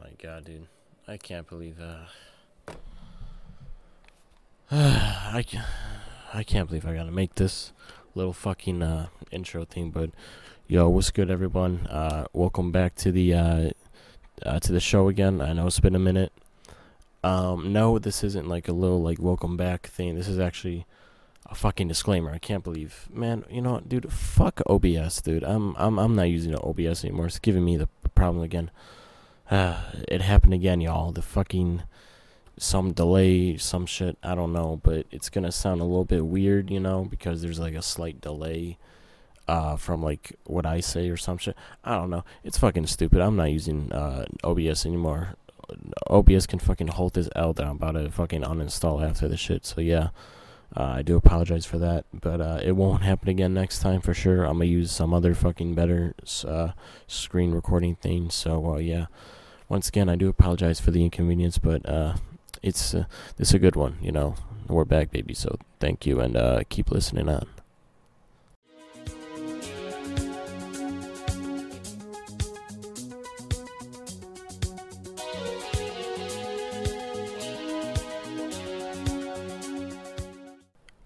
my god, dude. I can't believe uh I can't, I can't believe I gotta make this little fucking uh intro thing, but yo, what's good everyone? Uh welcome back to the uh, uh to the show again. I know it's been a minute. Um no, this isn't like a little like welcome back thing. This is actually a fucking disclaimer. I can't believe, man. You know, dude. Fuck OBS, dude. I'm I'm I'm not using OBS anymore. It's giving me the problem again. It happened again, y'all. The fucking some delay, some shit. I don't know, but it's gonna sound a little bit weird, you know, because there's like a slight delay uh, from like what I say or some shit. I don't know. It's fucking stupid. I'm not using uh, OBS anymore. OBS can fucking hold this L that I'm about to fucking uninstall after the shit. So yeah. Uh, I do apologize for that, but uh, it won't happen again next time for sure. I'm gonna use some other fucking better uh, screen recording thing. So uh, yeah, once again, I do apologize for the inconvenience, but uh, it's uh, this a good one. You know, we're back, baby. So thank you, and keep listening on.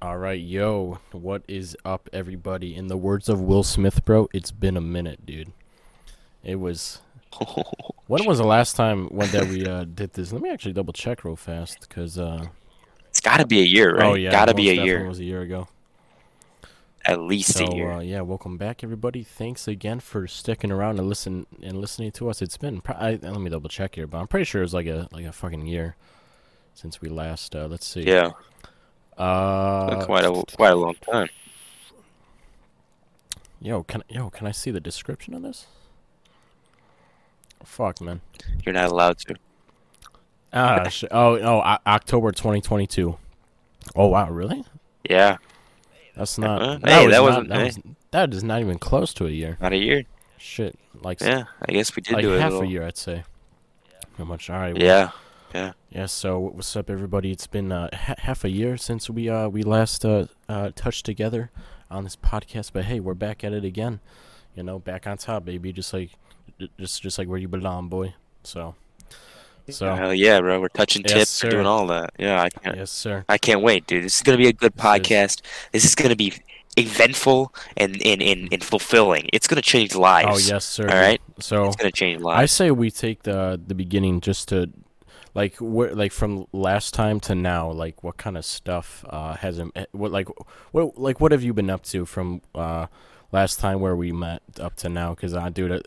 All right, yo, what is up, everybody? In the words of Will Smith, bro, it's been a minute, dude. It was. when was the last time when that we uh, did this? Let me actually double check real fast, cause uh, it's got to be a year, right? Oh yeah, got to be a year. Was a year ago. At least so, a year. Uh, yeah, welcome back, everybody. Thanks again for sticking around and listen and listening to us. It's been. I, let me double check here, but I'm pretty sure it was like a like a fucking year since we last. Uh, let's see. Yeah. Uh, quite a quite a long time. Yo, can yo can I see the description of this? Fuck, man. You're not allowed to. Ah, sh- oh, oh, o- October 2022. Oh wow, really? Yeah. That's not. Uh, that hey, was that wasn't. Not, that, was, that is not even close to a year. Not a year. Shit, like yeah. I guess we did like do half a, a year, I'd say. How much? All right. Yeah. Yeah. Yeah. So what's up, everybody? It's been uh, ha- half a year since we uh we last uh, uh touched together on this podcast, but hey, we're back at it again. You know, back on top, baby. Just like, just just like where you belong, boy. So. So hell yeah, bro! We're touching yes, tips, sir. doing all that. Yeah, I can't. Yes, sir. I can't wait, dude. This is gonna be a good podcast. This is gonna be eventful and, and, and, and fulfilling. It's gonna change lives. Oh yes, sir. All right. So it's gonna change lives. I say we take the the beginning just to like what like from last time to now like what kind of stuff uh has im- eh, what like what like what have you been up to from uh last time where we met up to now cuz I dude it,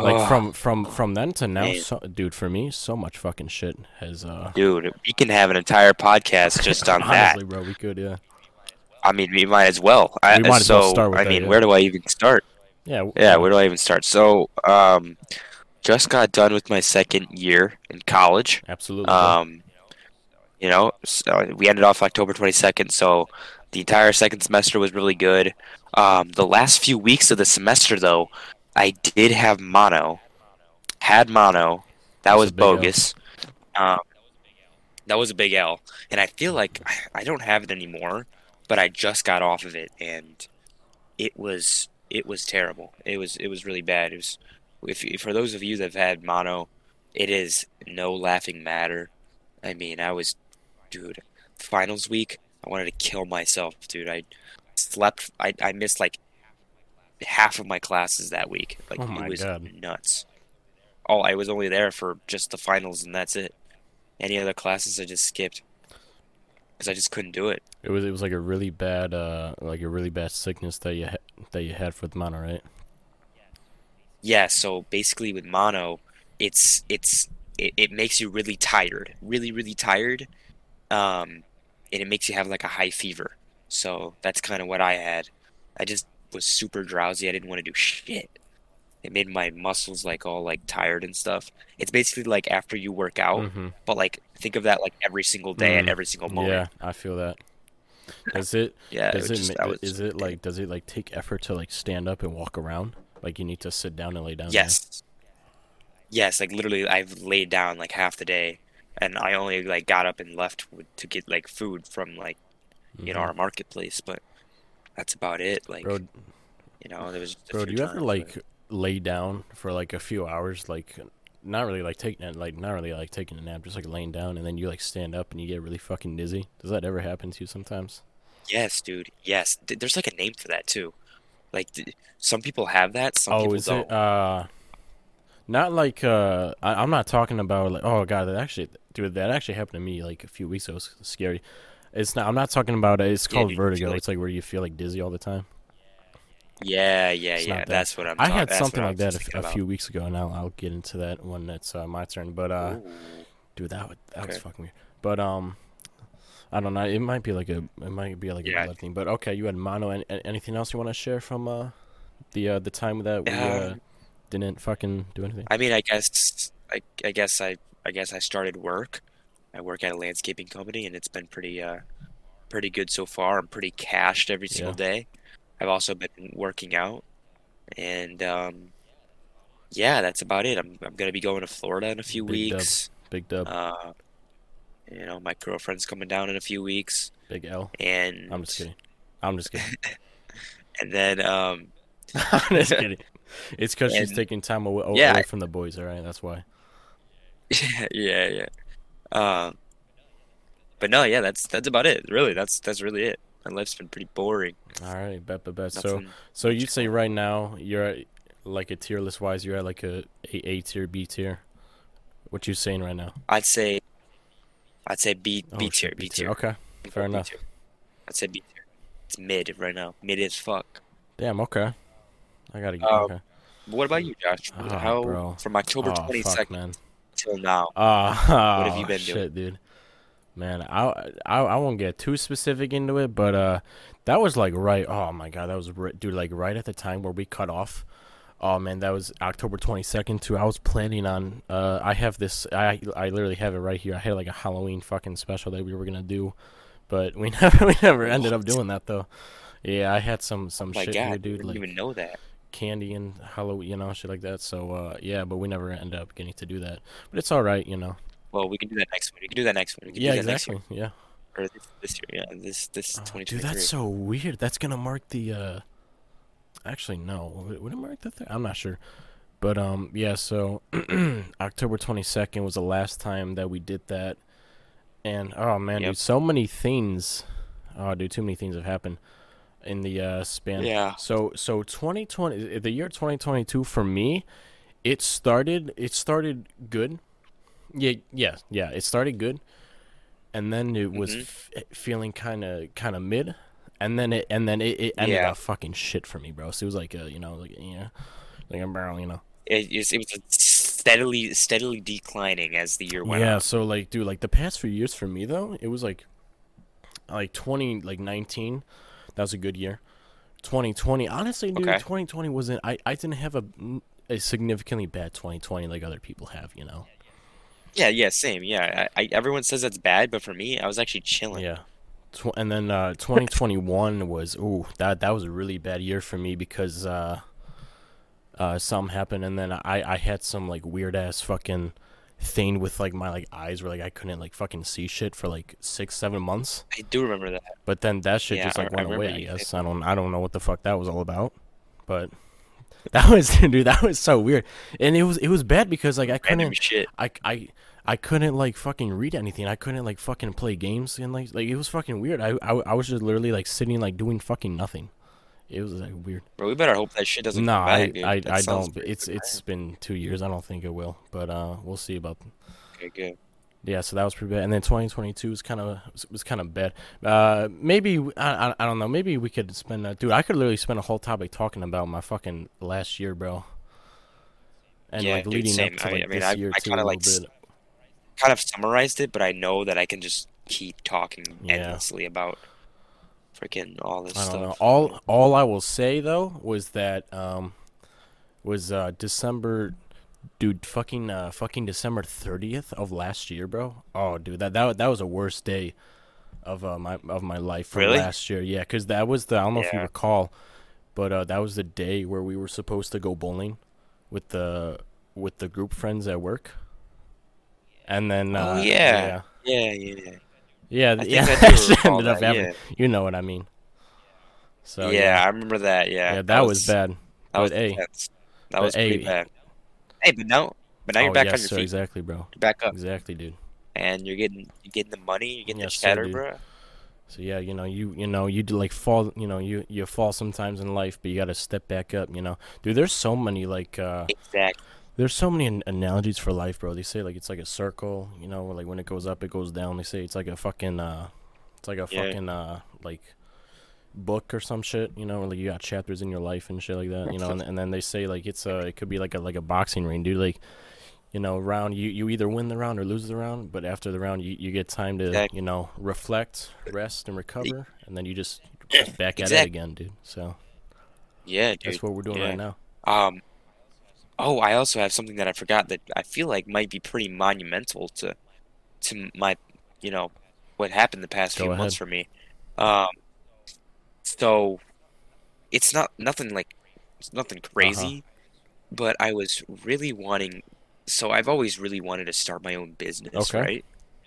like Oh, from from from then to now so, dude for me so much fucking shit has uh dude, we can have an entire podcast just on that. bro we could yeah I mean, we might as well. I, We might as well start with I that, mean, yeah. where do I even start? yeah w- Yeah, where do I even start? So, um, just got done with my second year in college. absolutely. Um, you know, so we ended off October 22nd, so the entire second semester was really good. Um, the last few weeks of the semester, though, I did have mono, had mono. That That's was a big L. bogus. Um, that was a big L, and I feel like I- don't have it anymore, but I just got off of it, and it was it was terrible. It was it was really bad. It was if for those of you that have had mono, it is no laughing matter. I mean, I was, dude, finals week. I wanted to kill myself, dude. I slept. I I missed like half of my classes that week. Like Oh my it was God. nuts. Oh, I was only there for just the finals, and that's it. Any other classes, I just skipped because I just couldn't do it. it was it was like a really bad uh like a really bad sickness that you ha- that you had for the mono right Yeah, so basically with mono, it's it's it, it makes you really tired, really really tired, um, and it makes you have like a high fever. So that's kind of what I had. I just was super drowsy. I didn't want to do shit. It made my muscles like all like tired and stuff. It's basically like after you work out, mm-hmm. but like think of that like every single day and Mm, every single moment. Yeah. I feel that. Does it? Yeah, does was it? just- ma- was- is it like? Does it like take effort to like stand up and walk around? Like you need to sit down and lay down. there? Yes. Yes, like literally I've laid down like half the day and I only like got up and left to get like food from like you know our marketplace, but that's about it. Like Bro, you know, there was just bro, do you ever like but- lay down for like a few hours, like not really like taking it, like not really like taking a nap, just like laying down, and then you like stand up and you get really fucking dizzy. Does that ever happen to you sometimes? Yes, dude. Yes. There's like a name for that too. Like some people have that, some oh, people is don't. it? Uh, not like uh, I, I'm not talking about like oh god, that actually, dude, that actually happened to me like a few weeks ago. It was scary. It's not. I'm not talking about it. It's called feel vertigo. like- it's like where you feel like dizzy all the time. Yeah, yeah, It's yeah. that. That's what I'm. I talk- had something like that a, a few weeks ago, and I'll, I'll get into that when it's uh, my turn. But uh, Ooh. dude, that would, that was fucking weird. But um, I don't know. It might be like a it might be like a Yeah. blood thing. But okay, you had mono. And anything else you want to share from uh the uh, the time that we uh, Um, didn't fucking do anything? I mean, I guess, I, I guess I, I guess I started work. I work at a landscaping company, and it's been pretty, uh, pretty good so far. I'm pretty cashed every single day. I've also been working out, and um, yeah, that's about it. I'm, I'm gonna be going to Florida in a few Big dub. weeks. Big dub, Uh, you know, my girlfriend's coming down in a few weeks, big L. and I'm just kidding. I'm just kidding. and then um, I'm just kidding. It's because she's taking time away, Yeah, away from the boys. All right, that's why. Yeah, yeah, yeah. Um, but no, yeah, that's that's about it. Really, that's that's really it. My life's been pretty boring. All right, bet, bet, bet. So, so you'd say right now you're at, like a tier list wise, you're at like a A, a tier, B tier. What you saying right now? I'd say, I'd say B Oh, B tier, B tier. Okay, fair B enough. I'd say B tier. It's mid right now, mid as fuck. Damn. Okay. I gotta get. Um, okay. What about you, Josh? Ah, How bro. from October Oh, twenty fuck, second man. till now? Ah, What have you been shit, doing? dude? Man, I, I I won't get too specific into it, but uh, that was like right. Oh my god, that was dude, like right at the time where we cut off. Oh man, that was October twenty second too. I was planning on. Uh, I have this. I I literally have it right here. I had like a Halloween fucking special that we were gonna do, but we never we never ended up doing that though. Yeah, I had some some Oh shit God, here, I dude. didn't Like even know that. Candy and Halloween, you know, shit like that. So uh, yeah, but we never end up getting to do that. But it's all right, you know. Well, we can do that next one. We can do that next one. We can Yeah, do that next exactly. year. Yeah. Or this, this year. Yeah, this this Oh, dude, that's so weird. That's gonna mark the. uh Actually, no. Would, it mark the thing? I'm not sure. But um, yeah. So October 22nd was the last time that we did that, and oh man, Yep. dude, so many things. Oh, dude, too many things have happened in the uh span. Yeah. So so 2020, the year 2022 for me, it started. It started good. Yeah, yeah, yeah. It started good, and then it was Mhm. f- feeling kind of kind of mid, and then it and then it, it ended Yeah. up fucking shit for me, bro. So it was like a you know like yeah, like a barrel, you know. It, it was it was steadily steadily declining as the year went Yeah. on. So like, dude, like the past few years for me though, it was like, like twenty like nineteen, that was a good year. Twenty twenty, honestly, dude, Okay. twenty twenty wasn't. I I didn't have a a significantly bad twenty twenty like other people have, you know. Yeah, yeah, same. Yeah, I, I, everyone says that's bad, but for me, I was actually chilling. Yeah. Tw- and then uh, 2021 was ooh that that was a really bad year for me because uh, uh, something happened and then I I had some like weird ass fucking thing with like my like eyes where like I couldn't like fucking see shit for like six seven months. I do remember that. But then that shit Yeah, just like I- went away. I guess I don't I don't know what the fuck that was all about, but that was dude that was so weird and it was it was bad because like I couldn't shit. I, I I couldn't like fucking read anything. I couldn't like fucking play games and like like it was fucking weird. I I, I was just literally like sitting like doing fucking nothing. It was like weird. Bro, we better hope that shit doesn't No, I back. I, I don't. It's bad. it's been two years. I don't think it will, but uh, we'll see about. okay, good. Yeah, so that was pretty bad. And then 2022 was kind of was, was kind of bad. Uh, maybe I, I I don't know. Maybe we could spend. A, dude, I could literally spend a whole topic talking about my fucking last year, bro. And Yeah, like dude, leading same. up to I- like I mean, this I- year I too, kinda, a like, little bit. Kind of summarized it, but I know that I can just keep talking Yeah. endlessly about freaking all this I don't stuff. know. All all I will say though was that um was uh December dude fucking uh fucking December 30th of last year, bro. Oh, dude, that that that was a worst day of uh, my of my life from Really? last year. Yeah, cuz that was the I don't know if you recall, but uh that was the day where we were supposed to go bowling with the with the group friends at work. And then uh Oh, yeah. yeah. Yeah, yeah, yeah. Yeah, yeah, that ended up that, happening. You know what I mean. So yeah, I remember that. Yeah, yeah, that, was, bad. That was intense. That but was pretty hey- bad. Hey, but now, But now you're oh, back yes, on your sir, feet. exactly, bro. You're back up, Exactly, dude. and you're getting you're getting the money. You're getting Yes, the cheddar, bro. So yeah, you know, you you know, you do like fall, you know, you you fall sometimes in life, but you got to step back up, you know. Dude, there's so many like uh Exactly. There's so many an- analogies for life, bro. They say like it's like a circle, you know, like when it goes up, it goes down. They say it's like a fucking uh it's like a Yeah. fucking uh like book or some shit, you know, like you got chapters in your life and shit like that, you know, and, and then they say like it's a it could be like a like a boxing ring, dude, like you know, round you, you either win the round or lose the round, but after the round you, you get time to, Exactly. you know, reflect, rest and recover and then you just back at it again, dude. So Yeah, dude. that's what we're doing yeah. right now. Um. Oh, I also have something that I forgot that I feel like might be pretty monumental to, to my, you know, what happened the past Go few months for me. Um. So, it's not nothing like, it's nothing Uh-huh. crazy, but I was really wanting. So I've always really wanted to start my own business, Okay. right?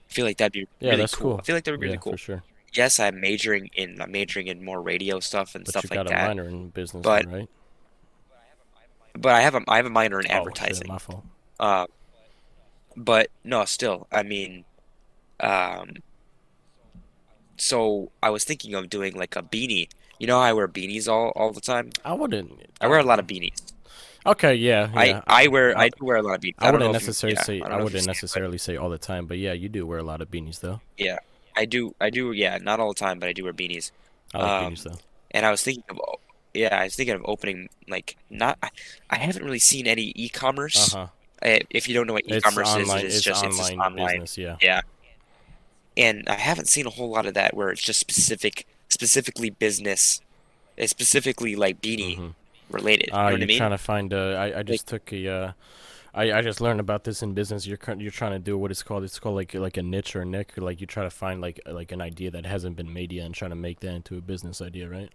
I feel like that'd be Yeah, really that's cool. cool. I feel like that would be really cool. for sure. Yes, I'm majoring in I'm majoring in more radio stuff and But stuff you like got a minor in business, But- right? But I have a I have a minor in advertising. Oh, shit, advertising. my fault. Uh, but no, still, I mean, um, so I was thinking of doing like a beanie. You know I wear beanies all all the time? I wouldn't. I wear a lot of beanies. Okay, yeah, yeah. I I wear I- I do wear a lot of beanies. I wouldn't you- necessarily yeah, say I wouldn't it, necessarily say all the time, but yeah, you do wear a lot of beanies though. yeah, I do I do yeah, not all the time, but I do wear beanies. I like Um, beanies though. And I was thinking of yeah, I was thinking of opening like not I, I haven't really seen any Uh e-commerce. huh. Uh, If you don't know what e-commerce is, online. it is It's just online it's just online. business. Yeah. Yeah. And I haven't seen a whole lot of that where it's just specific, specifically business, uh, specifically like beanie hmm related. You Uh, know what I you're mean? trying to find. Uh, I I just took a. Uh, I I just learned about this in business. You're you're trying to do what it's called. It's called like like a niche or a nick. Or like you try to find like like an idea that hasn't been made yet and trying to make that into a business idea, right?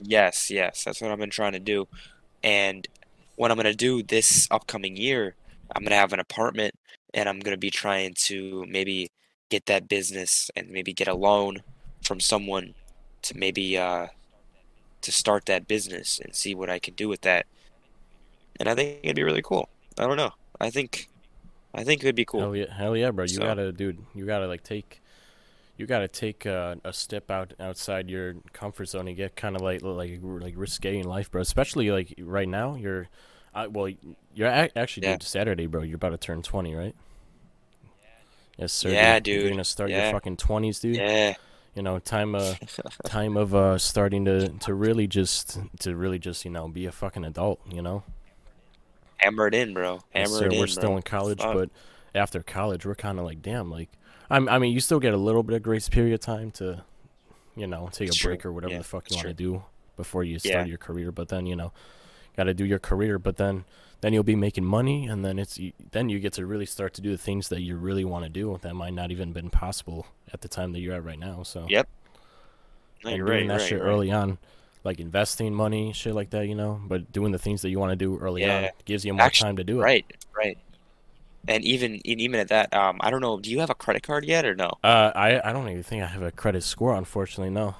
Yes, yes, that's what I've been trying to do. And what I'm gonna do this upcoming year, I'm gonna have an apartment and I'm gonna be trying to maybe get that business and maybe get a loan from someone to maybe uh to start that business and see what I can do with that. And I think it'd be really cool. I don't know. I think I think it would be cool. Hell yeah, hell yeah, bro. You So- gotta, dude. You gotta like take, you gotta take uh, a step out outside your comfort zone and get kind of like like like risque in life, bro. Especially like right now, you're, uh, well, you're a- actually Yeah. dude. Saturday, bro. You're about to turn twenty, right? Yes, sir. Yeah, dude. You're gonna start your fucking twenties, dude. Yeah. You know, time uh, time of uh, starting to to really just to really just you know be a fucking adult. You know. Hammer it in, bro. Yes, sir. in, We're still in college, Fuck. but after college, we're kind of like, damn, like, I'm, I mean, you still get a little bit of grace period time to, you know, take It's a true. break or whatever Yeah, the fuck you want to do before you start Yeah. your career. But then, you know, got to do your career. But then, then you'll be making money, and then it's then you get to really start to do the things that you really want to do that might not even been possible at the time that you're at right now. So Yep. No, and you're doing right, that right, shit right. early on. Like investing money, shit like that, you know. But doing the things that you want to do early on gives you more Actu- time to do it. Right, right. And even and even at that, um, I don't know. Do you have a credit card yet or no? Uh, I I don't even think I have a credit score. Unfortunately, no.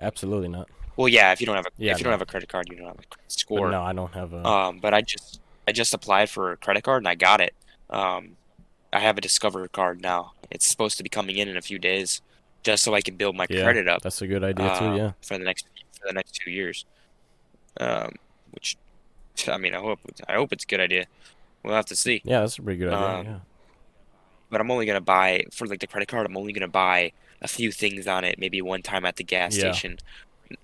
Absolutely not. Well, yeah. If you don't have a Yeah, if you no. don't have a credit card, you don't have a credit But score. no, I don't have a. Um, but I just I just applied for a credit card and I got it. Um, I have a Discover card now. It's supposed to be coming in in a few days, just so I can build my yeah, credit up that's a good idea too. uh, Yeah. for the next for the next two years. Um, which I mean, I hope I hope it's a good idea. We'll have to see. Yeah, that's a pretty good idea. um, yeah. But I'm only gonna buy for like the credit card. I'm only gonna buy a few things on it, maybe one time at the gas Yeah. station.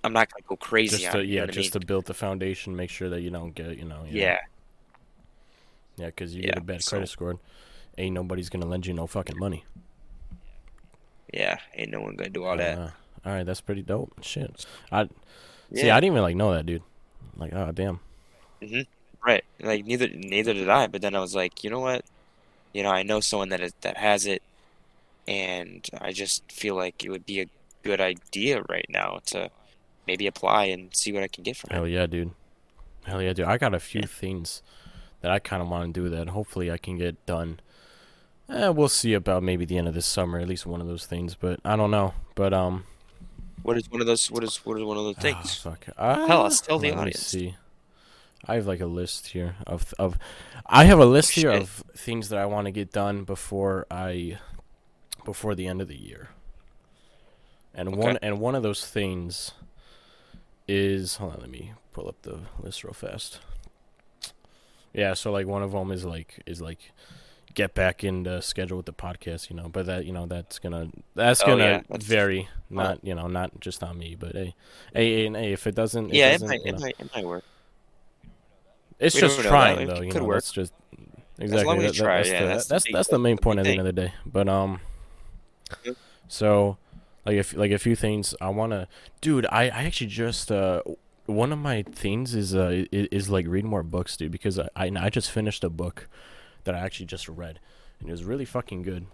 I'm not gonna go crazy Just on to it. You yeah, know just I to build the foundation, make sure that you don't get you know. mean? Yeah. Yeah, Yeah, because you Yeah, get a bad credit so- score, ain't nobody's gonna lend you no fucking money. yeah. Ain't no one gonna do all that. Uh, all right, that's pretty dope. Shit. I Yeah, see. I didn't even like know that, dude. Like, oh damn. Right. Like neither neither did I. But then I was like, you know what? You know, I know someone that is, that has it, and I just feel like it would be a good idea right now to maybe apply and see what I can get from it. Hell yeah, dude. Hell yeah, dude. I got a few Yeah. things that I kind of want to do that hopefully I can get done. Eh, we'll see about maybe the end of this summer, at least one of those things. But I don't know. But um, What is one of those? What is what is one of those things? thus fuck. Ah, Tell us, tell the let me audience. see. I have like a list here of of I have a list here shit. of things that I want to get done before I before the end of the year. And Okay. one and one of those things is hold on, let me pull up the list real fast. Yeah, so like one of them is like is like get back in the schedule with the podcast, you know. But that you know that's gonna that's Oh, gonna yeah, that's- vary, not you know not just on me, but hey, hey, and hey, if it doesn't, yeah, it might, you it might, it might work. It's we just trying it though, you could know. work. That's just exactly long as you that- that- try, that's, yeah, the, that's that's the that's, the main point at the end of the day. But um, so like if like a few things I wanna, dude. I I actually just uh one of my things is uh is, is like read more books, dude, because I I, I just finished a book that I actually just read, and it was really fucking good.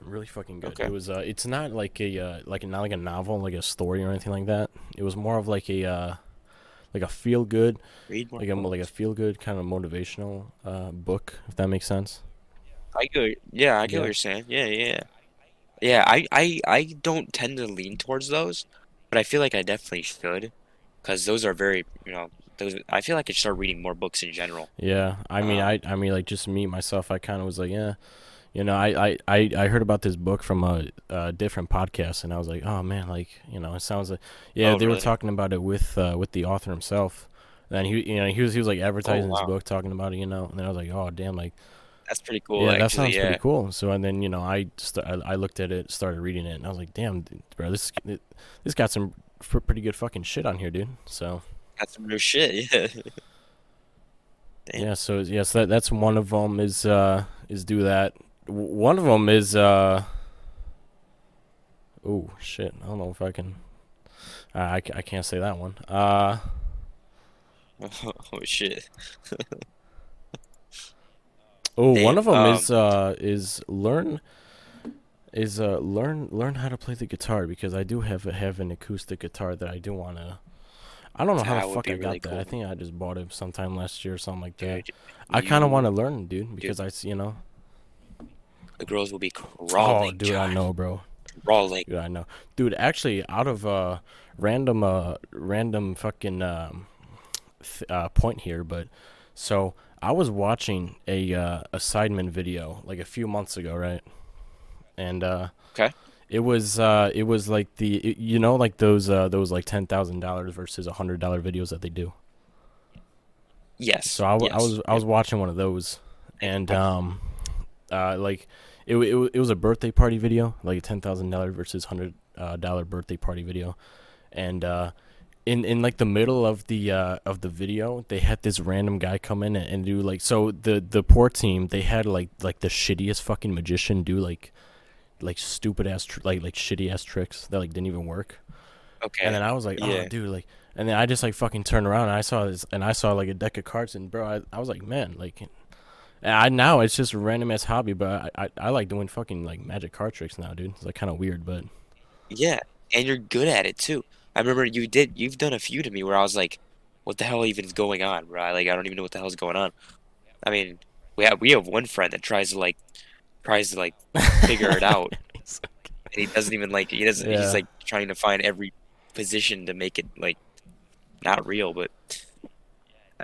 Really fucking good. Okay. It was uh it's not like a uh like not like a novel, like a story or anything like that. It was more of like a uh like a feel good Read more. like a like a feel good kind of motivational uh book, if that makes sense. I get, yeah, I get Yeah. what you're saying. Yeah, yeah, yeah. I, I, I don't tend to lean towards those, but I feel like I definitely should, because those are very, you know, those. I feel like I should start reading more books in general. Yeah, I mean, Um, I, I mean, like just me myself, I kind of was like, yeah, you know, I, I, I, I heard about this book from a, a different podcast, and I was like, oh man, like you know, it sounds like, yeah, Oh, they were talking about it with, uh, with the author himself, and he, you know, he was, he was like advertising his Oh, wow. book, talking about it, you know, and then I was like, oh damn, like, That's pretty cool. yeah, actually, that sounds yeah. pretty cool. So and then you know, I, st- I, looked at it, started reading it, and I was like, damn, bro, this, it, this got some f- pretty good fucking shit on here, dude. So. That's some real shit. Yeah. Yeah, so yes, that that's one of them is uh is do that. One of them is uh Oh shit, I don't know if I can uh, I, I can't say that one. Uh oh shit. oh, Damn, one of them um, is uh is learn is uh learn learn how to play the guitar because I do have have an acoustic guitar that I do want to I don't know how the fuck I got really that. I think I just bought it sometime last year or something like that. Dude, I kind of want to learn, dude, because I s- you know. The girls will be crawling. Oh, crawling. dude, I know, bro. Crawling. Dude, I know. Dude, actually, out of uh, random, uh, random fucking um, th- uh, point here, but so I was watching a uh, a Sidemen video like a few months ago, right? And uh, Okay. it was uh, it was like the it- you know like those uh, those like ten thousand dollars versus a hundred dollar videos that they do. Yes. So I, w- I yes. was I was watching one of those, and um, uh, like it it, it was a birthday party video, like a ten thousand dollar versus hundred dollar birthday party video, and uh, in in like the middle of the uh, of the video, they had this random guy come in and, and do like so the the poor team they had like like the shittiest fucking magician do like like stupid ass tr- like like shitty ass tricks that like didn't even work. Okay. And then I was like, oh, Yeah. dude, like, and then I just like fucking turned around and I saw this, and I saw like a deck of cards, and bro, I, I was like, man, like, I now it's just a random ass hobby, but I, I, I like doing fucking like magic card tricks now, dude. It's like kind of weird, but Yeah, and you're good at it too. I remember you did. You've done a few to me where I was like, "What the hell even is going on?" Right? Like I don't even know what the hell's going on. I mean, we have we have one friend that tries to like tries to like figure it out, and he doesn't even like he doesn't. Yeah. He's like trying to find every position to make it like not real, but.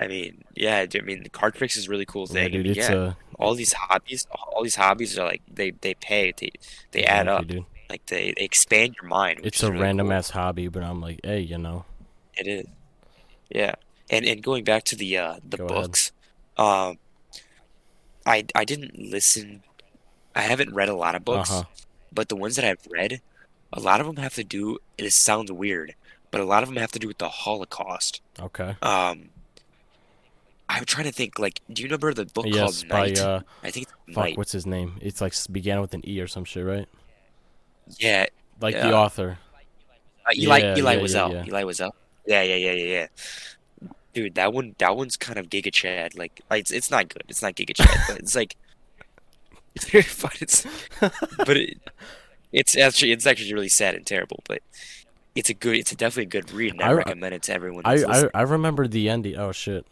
I mean, yeah. I mean, the card tricks is a really cool yeah, thing. dude, and it's yeah, uh, all these hobbies, all these hobbies are like they they pay, they they add up, dude. like they, they expand your mind. It's a really random cool. ass hobby, but I'm like, hey, you know, It is. Yeah. And and going back to the uh the Go ahead. books, um I I didn't listen I haven't read a lot of books, uh huh, but the ones that I've read, a lot of them have to do it sounds weird, but a lot of them have to do with the Holocaust. okay, Um I'm trying to think like do you remember the book yes, called by Night? uh, I think it's fuck, Night. what's his name? It's like began with an E or some shit, right? Yeah, Like Yeah. the author. uh, Eli Yeah, Eli yeah, was yeah, yeah. Eli was out. Yeah, yeah, yeah, yeah, yeah. Dude, that one that one's kind of Giga Chad. Like, like, it's it's not good. It's not Giga Chad, but it's like but it's but it, it's actually it's actually really sad and terrible, but it's a good it's a definitely a good read and I, I- recommend it to everyone I, I. I remember the ending. Oh shit!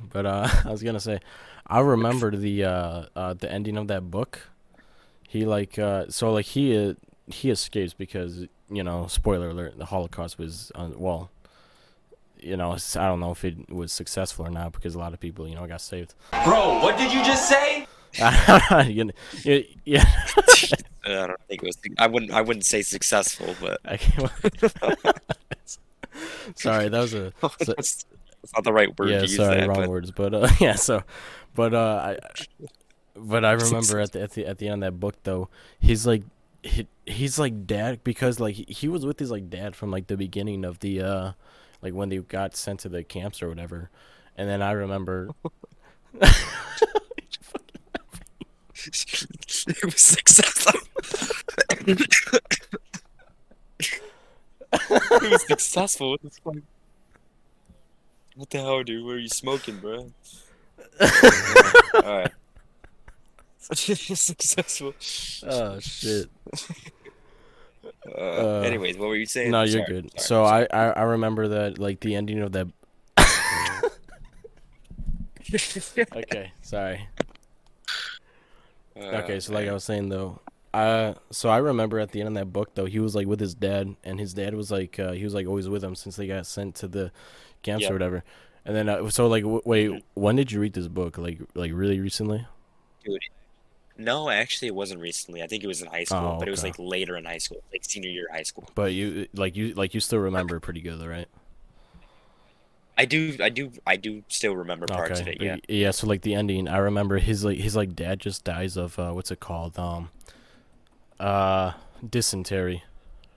But uh, I was gonna say, I remember the uh, uh the ending of that book. He like uh so like he uh, he escapes because you know spoiler alert the Holocaust was uh, well you know, I don't know if it was successful or not because a lot of people, you know, got saved. Bro, what did you just say? you know, yeah. I don't think it was. I wouldn't. I wouldn't say successful, but sorry, that was a that's, that's not the right word yeah, to use. sorry, that, wrong but words, but uh, yeah, so, but uh, I, but I remember at the at the at the end of that book though, he's like, he, he's like dad because like he, was with his like dad from like the beginning of the uh, like when they got sent to the camps or whatever, and then I remember. it was successful. it was successful. What the fuck? What the hell, dude? What are you smoking, bro? Alright. successful. oh shit. Uh, Uh, anyways, what were you saying? No, you're Sorry, good. sorry, so. I, I I remember that like the ending of that. okay, sorry. Uh, Okay, so like I was saying though, uh, so I remember at the end of that book though, he was like with his dad, and his dad was like uh, he was like always with him since they got sent to the camps Yeah. or whatever. And then uh, so like w- wait, when did you read this book? Like like really recently? Dude, no, actually, it wasn't recently. I think it was in high school, Oh, but it was like later in high school, like senior year of high school. But you like you like you still remember pretty good though, right? I do, I do, I do still remember parts of it. Yeah. Yeah, so like the ending, I remember his like his like dad just dies of uh what's it called? Um uh dysentery.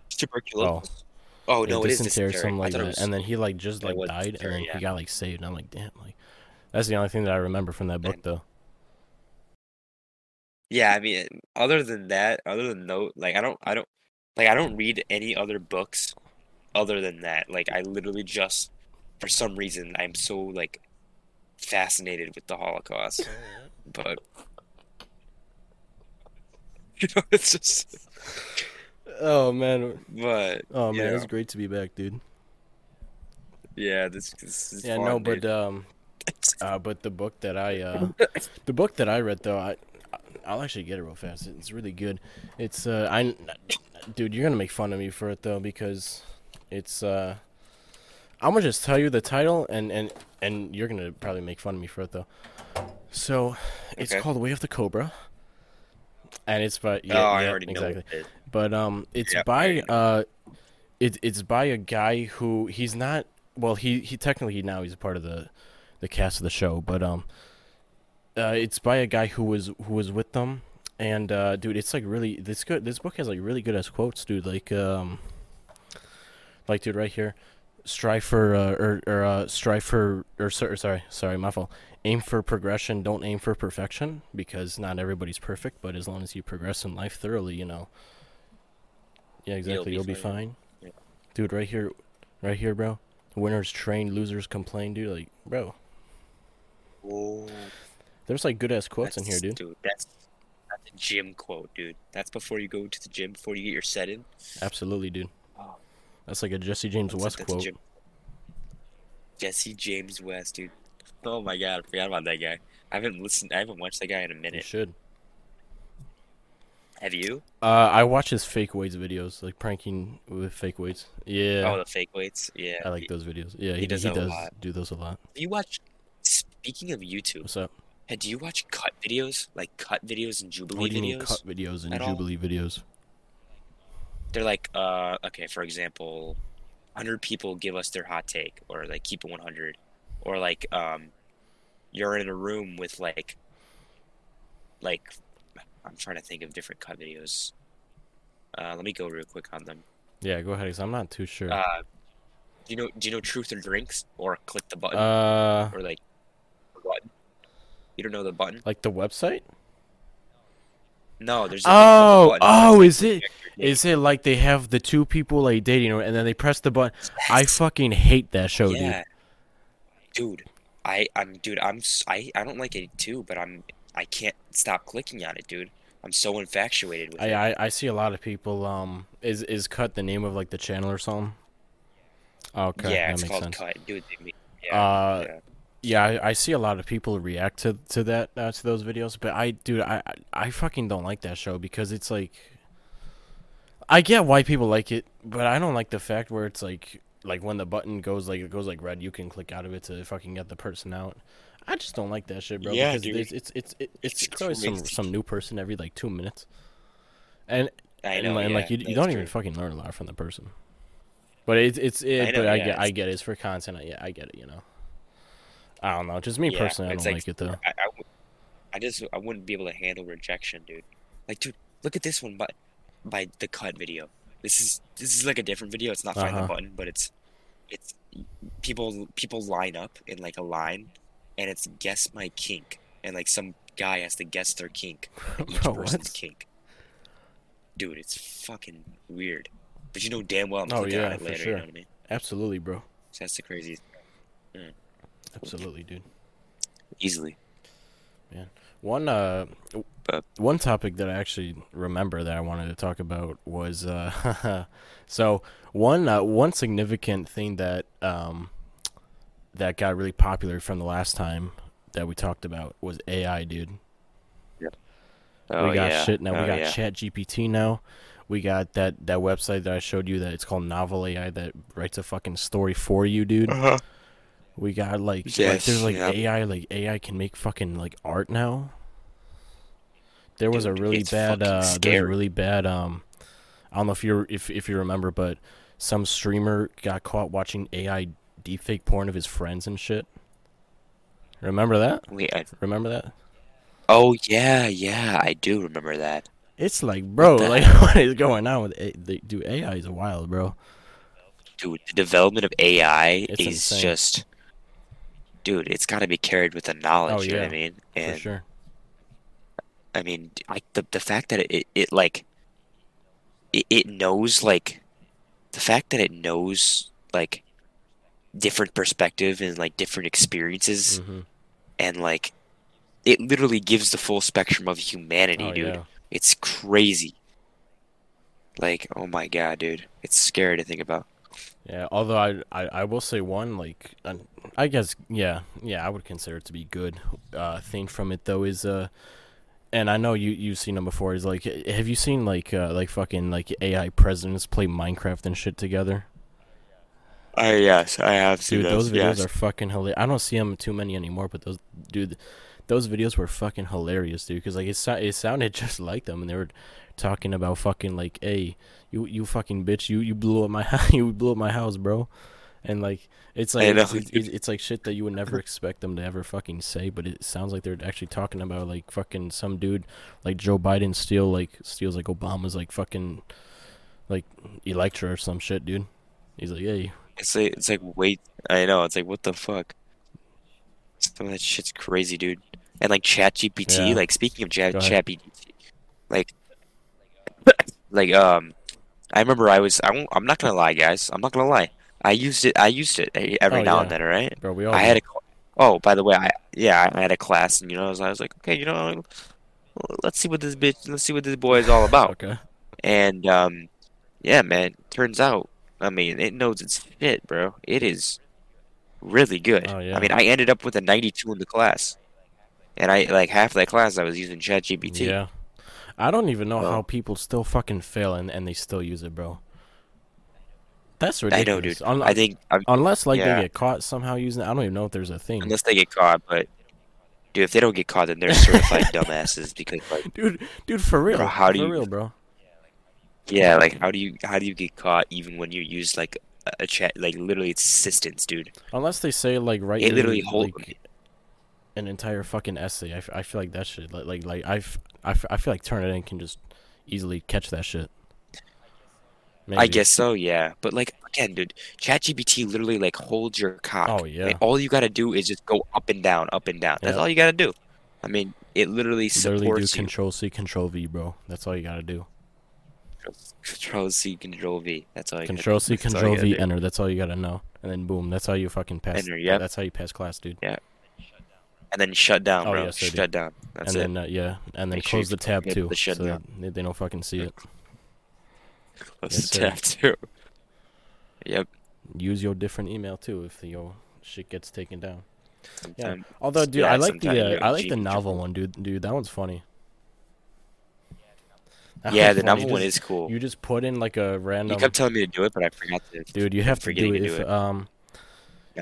Tuberculosis. Oh, Oh, yeah, no, it is dysentery or something like that. was- And then he like just like died and then dysentery, he got like saved. And I'm like, damn, like that's the only thing that I remember from that book And- though. Yeah, I mean, other than that, other than no, like I don't, I don't, like I don't read any other books other than that. Like I literally just, for some reason, I'm so like fascinated with the Holocaust, oh, but you know, it's just, Oh man. but Oh man, it's great to be back, dude. yeah, this, this is Yeah, fun, no, but um uh but the book that I uh the book that I read though, I I'll actually get it real fast. It's really good. It's uh I dude, you're going to make fun of me for it though because it's uh I'm going to just tell you the title and and and you're going to probably make fun of me for it though. So, it's Okay. called Way of the Cobra. And it's by oh, yeah, I yeah, already know exactly. it. but um it's Yeah, by uh it, it's by a guy who he's not well he he technically now he's a part of the the cast of the show but um uh it's by a guy who was who was with them and uh dude it's like really this good this book has like really good as quotes dude like um like dude right here strive for uh, or or uh strive for or so- or sorry sorry my fault aim for progression don't aim for perfection because not everybody's perfect but as long as you progress in life thoroughly you know yeah exactly be you'll be fine. fine Yeah. dude right here right here bro winners train losers complain dude like bro Whoa. there's like good ass quotes in here That's- dude That's that's a gym quote, dude. That's before you go to the gym, before you get your set in. absolutely dude. That's like a jesse james That's west a quote Jesse James West, dude. Oh my god, I forgot about that guy. I haven't listened. I haven't watched that guy in a you minute. should Have you? uh i watch his fake weights videos like pranking with fake weights yeah Oh, the fake weights. Yeah. i like those videos yeah he, he does he does do those a lot Do you watch? Speaking of YouTube, what's up hey, do you watch cut videos? Like cut videos and Jubilee videos? cut videos and at all? jubilee videos They're like, uh, okay, for example, hundred people give us their hot take, or like keep it one hundred, or like, um, you're in a room with like, like, I'm trying to think of different cut videos. Uh, let me go real quick on them. yeah go ahead 'cause i'm not too sure Uh, do you know? Do you know Truth or Drinks or click the button uh or like the button? You don't know the button? like the website No, there's. A Oh, oh, is it? Check your date. Is it like they have the two people like dating, and then they press the button? I fucking hate that show, dude. yeah, dude. I I'm dude. I'm I I don't like it too, but I'm I can't stop clicking on it, dude. I'm so infatuated with it. I, I I see a lot of people. Um, is is cut the name of like the channel or something? Okay, yeah, it's called sense. cut, dude. They yeah, Uh, yeah. Yeah, I, I see a lot of people react to to that uh, to those videos, but I, dude, I I I fucking don't like that show because it's like, I get why people like it, but I don't like the fact where it's like like when the button goes like it goes like red, you can click out of it to fucking get the person out. I just don't like that shit, bro. Yeah, because dude. it's it's it, it's, It's always some some new person every like two minutes, and I and, know, like- and, like you, you don't true. even fucking learn a lot from the person. But it's it's it, I know, but I yeah, get I it's- get it. it's for content. I, yeah, I get it. You know. I don't know. Just me Yeah, personally, I don't like- like it though. I just I wouldn't be able to handle rejection, dude. Like, dude, look at this one by by the cut video. This is this is like a different video. It's not find Uh-huh. the button, but it's it's people people line up in like a line, and it's guess my kink, and like some guy has to guess their kink, each Bro, person's what? kink. Dude, it's fucking weird. But you know damn well I'm Oh, yeah, for later. You sure. know what I mean? Absolutely, bro. So that's the craziest. Absolutely, dude. Easily. One uh, But- one topic that I actually remember that I wanted to talk about was uh, so one uh, one significant thing that um that got really popular from the last time that we talked about was AI, dude. Oh we got yeah. shit now. Oh, we got yeah. Chat GPT now. We got that that website that I showed you that it's called Novel AI that writes a fucking story for you, dude. Uh-huh. We got like, like there's like yep. AI like AI can make fucking like art now. There was a really bad uh there's a really bad um I don't know if you if if you remember but some streamer got caught watching AI deepfake porn of his friends and shit. Remember that? Wait, I, Remember that? oh yeah, yeah, I do remember that. It's like, bro, the like what is going on with A- the, dude? AI is wild, bro. Dude, the development of AI It's is insane. just, dude, it's got to be carried with the knowledge. Oh, You know what I yeah, mean? For And sure. I mean, I, the the fact that it, it, it like, it, it knows like, the fact that it knows like, different perspective and like different experiences hmm and like, it literally gives the full spectrum of humanity, Oh dude. yeah. It's crazy. Like, oh my god, dude, it's scary to think about. Yeah, although I, I, I will say one like uh, I guess yeah yeah I would consider it to be good uh, thing from it though is uh and I know you you've seen them before is like have you seen like uh, like fucking like AI presidents play Minecraft and shit together? I yes, I have dude those videos are fucking hilarious. I don't see them too many anymore but those dude those videos were fucking hilarious dude because like it sou- it sounded just like them and they were talking about fucking like hey you you fucking bitch you you blew up my house you blew up my house bro and like it's like it's, it's, it's like shit that you would never expect them to ever fucking say but it sounds like they're actually talking about like fucking some dude like Joe Biden steal like steals like Obama's like fucking like Elytra or some shit dude he's like hey It's like it's like wait, I know. It's like what the fuck. Some of that shit's crazy, dude. And like Chat GPT, Yeah. like speaking of Chat Chat GPT, like like um, I remember I was I I'm not gonna lie, guys. I'm not gonna lie. I used it. I used it every Oh, now yeah. and then. right bro we all I had a. Oh, by the way, I yeah, I had a class, and you know, I was, I was like, okay, you know, let's see what this bitch, let's see what this boy is all about. okay And um, yeah, man. Turns out, I mean, it knows its shit, bro. It is really good. Oh, yeah. I mean, I ended up with a 92 in the class, and I like half that class I was using ChatGPT. Yeah. I don't even know Well- how people still fucking fail and, and they still use it, bro. That's I ridiculous. know, dude. Un- I think um, unless like yeah. they get caught somehow using it, I don't even know if there's a thing. unless they get caught, but dude, if they don't get caught, then they're certified dumbasses because like, dude, dude, for real, Bro, how do for you- real, bro. yeah, like how do you how do you get caught even when you use like a, chat like literally it's assistants, dude. Unless they say like right, It literally hold- like, an entire fucking essay. I, f- I feel like that shit like like like I've I, f- I feel like Turnitin can just easily catch that shit. I guess so, yeah. But like again, dude, ChatGPT literally like holds your cock. Oh, yeah. Like, all you gotta do is just go up and down, up and down. That's all you gotta do. I mean, it literally Literally do you. Control C, Control V, bro. That's all you gotta do. Control C, Control V. That's all you Control gotta C, do. That's all Control V, do. enter. That's all you gotta know. And then boom, that's how you fucking pass. Enter, yep. That's how you pass class, dude. And then shut down, Oh, bro. yes, I do. shut down. That's and it. then uh, yeah, and then Make close you the tab too, the so down. they, they don't fucking see it. Close yes, the tab too. Yep. Use your different email too if your shit gets taken down. Yeah. Although, dude, yeah, I like the uh, I like the novel one, dude. Dude, that one's funny. Yeah, the novel one just- is cool. You just put in like a random. You kept telling me to do it, but I forgot to. Dude, you have to do it. do if, it. Um,